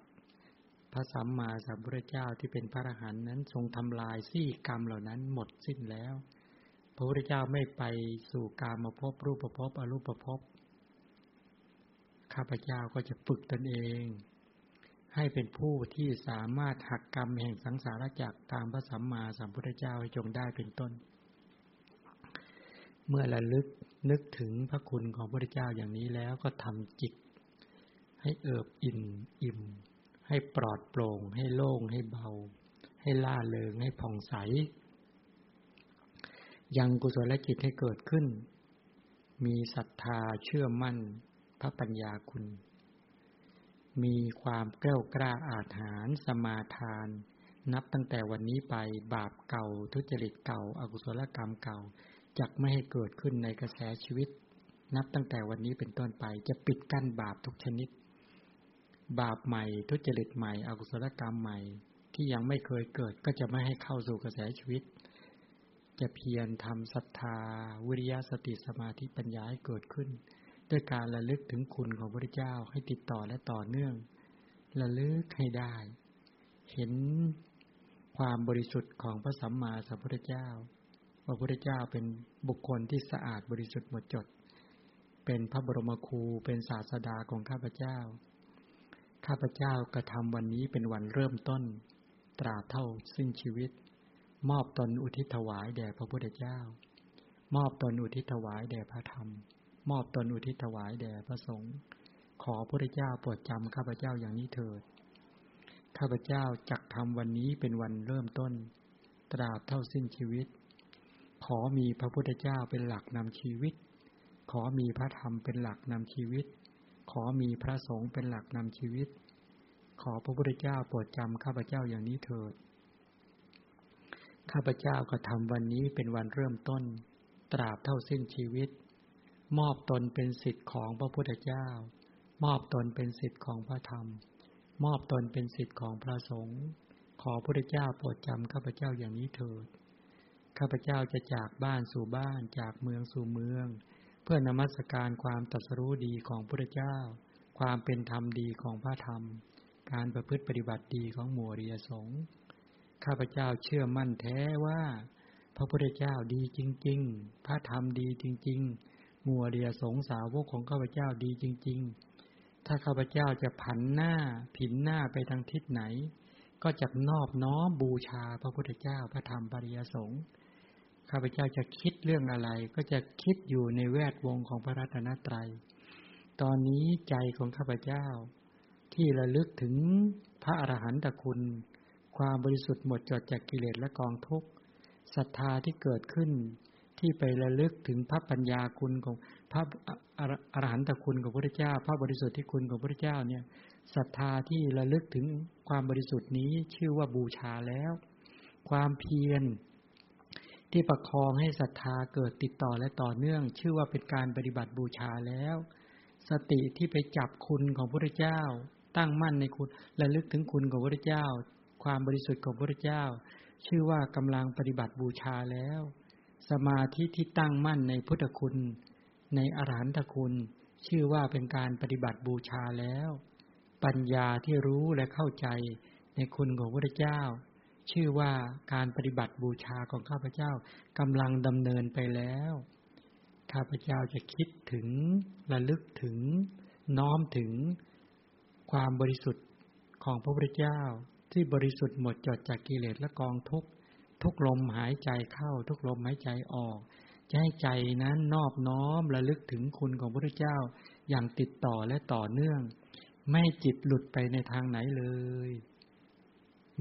พระสัมมาสัมพุทธเจ้าที่เป็นพระอรหันต์นั้นทรงทำลายซี่กรรมเหล่านั้นหมดสิ้นแล้ว พระพุทธเจ้าไม่ไปสู่กามาพบรูปภพบอรูปภพบข้าพเจ้าก็จะฝึกตนเอง ให้เป็นผู้ที่สามารถหักกรรมแห่งสังสารวัฏตามพระสัมมาสัมพุทธเจ้าให้จงได้เป็นต้น เมื่อระลึกนึกถึงพระคุณของพระพุทธเจ้าอย่างนี้แล้วก็ทำจิต ให้เอิบอิ่มอิ่ม ให้ปลอดโปร่ง ให้โล่งให้เบา ให้ล่าเริงให้ผ่องใส ยังกุศลจิตให้เกิดขึ้น มีศรัทธาเชื่อมั่นพระปัญญาคุณ มีความแกล้วกล้าอาถรรพ์สมาทาน นับตั้งแต่วันนี้ไปบาปเก่าทุจริตเก่าอากุศลกรรมเก่าจะไม่ให้เกิดขึ้นในกระแสชีวิต นับตั้งแต่วันนี้เป็นต้นไปจะปิดกั้นบาปทุกชนิด บาปใหม่ทุจริตใหม่อกุศลกรรมใหม่ ที่ยังไม่เคยเกิดก็จะไม่ให้เข้าสู่กระแสชีวิต จะเพียรทำศรัทธาวิริยะสติสมาธิปัญญาให้เกิดขึ้น ด้วยการระลึกถึงคุณของพระเจ้าให้ติดต่อและต่อเนื่องระลึกให้ได้ เห็นความบริสุทธิ์ของพระสัมมาสัมพุทธเจ้าว่าพระพุทธเจ้าเป็นบุคคลที่สะอาดบริสุทธิ์หมดจด เป็นพระบรมครูเป็นศาสดาของข้าพเจ้า ข้าพเจ้ากระทำวันนี้เป็นวันเริ่มต้น ตราเท่าสิ้นชีวิต มอบตนอุทิศถวายแด่พระพุทธเจ้า มอบตนอุทิศถวายแด่พระธรรม มอบตนอุทิศถวายแด่พระสงฆ์ขอพระเจ้าโปรดจำข้าพเจ้าอย่างนี้เถิด ข้าพเจ้าจักทำวันนี้เป็นวันเริ่มต้น ตราบเท่าสิ้นชีวิต ขอมีพระพุทธเจ้าเป็นหลักนำชีวิต ขอมีพระธรรมเป็นหลักนำชีวิต ขอมีพระสงฆ์เป็นหลักนำชีวิต ขอพระพุทธเจ้าโปรดจำข้าพเจ้าอย่างนี้เถิด ข้าพเจ้าก็ทำวันนี้เป็นวันเริ่มต้น ตราบเท่าสิ้นชีวิต มอบตนเป็นสิทธิ์ของพระพุทธเจ้า มอบตนเป็นสิทธิ์ของพระธรรม มอบตนเป็นสิทธิ์ของพระสงฆ์ขอพระพุทธเจ้าโปรดจำข้าพเจ้าอย่างนี้เถิดข้าพเจ้าจะจากบ้านสู่บ้านจากเมืองสู่เมือง เพื่อนมัสการความตรัสรู้ดีของพระพุทธเจ้า ความเป็นธรรมดีของพระธรรม การประพฤติปฏิบัติดีของหมู่เรียสงฆ์ข้าพเจ้าเชื่อมั่นแท้ว่า พระพุทธเจ้าดีจริง ๆ พระธรรมดีจริง ๆ มู่เรียสงสาวกของข้าพเจ้าดีจริง ๆ ถ้าข้าพเจ้าจะผันหน้า ผินหน้าไปทางทิศไหน ก็จะนอบน้อมบูชาพระพุทธเจ้าพระธรรมปริยสงฆ์ข้าพเจ้าจะคิดเรื่องอะไร ก็จะคิดอยู่ในแวดวงของพระรัตนตรัย ตอนนี้ใจของข้าพเจ้า ที่ระลึกถึงพระอรหันตคุณ ความบริสุทธิ์หมดจดจากกิเลสและกองทุกข์ศรัทธาที่เกิดขึ้น ที่ไประลึกถึงพระปัญญาคุณของพระอรหันตคุณของพระพุทธเจ้า พระบริสุทธิ์ที่คุณของพระพุทธเจ้าเนี่ยศรัทธาที่ระลึกถึงความบริสุทธิ์นี้ชื่อว่าบูชาแล้ว ความเพียรที่ประคองให้ศรัทธาเกิดติดต่อและต่อเนื่อง ชื่อว่าเป็นการปฏิบัติบูชาแล้ว สติที่ไปจับคุณของพระพุทธเจ้า ตั้งมั่นในคุณระลึกถึงคุณของพระพุทธเจ้า ความบริสุทธิ์ของพระพุทธเจ้า ชื่อว่ากำลังปฏิบัติบูชาแล้ว สมาธิที่ตั้งมั่นในพุทธคุณ ในอรหันตคุณ ชื่อว่าเป็นการปฏิบัติบูชาแล้ว ปัญญาที่รู้และเข้าใจในคุณของพระพุทธเจ้า ชื่อว่าการปฏิบัติบูชาของข้าพเจ้ากำลังดำเนินไปแล้ว ข้าพเจ้าจะคิดถึงระลึกถึง น้อมถึง ความบริสุทธิ์ของพระพุทธเจ้าที่บริสุทธิ์หมดจดจากกิเลสและกองทุกข์ ทุกลมหายใจเข้า ทุกลมหายใจออกจะให้ใจนั้นนอบน้อมระลึกถึงคุณของพระพุทธเจ้า อย่างติดต่อและต่อเนื่อง ไม่จิตหลุดไปในทางไหนเลย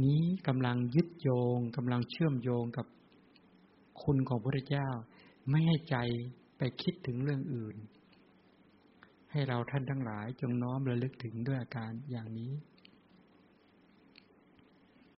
นี้กำลังยึดโยงกำลังเชื่อมโยงกับคุณของพระพุทธเจ้า ไม่ให้ใจไปคิดถึงเรื่องอื่น ให้เราท่านทั้งหลายจงน้อมระลึกถึงด้วยอาการอย่างนี้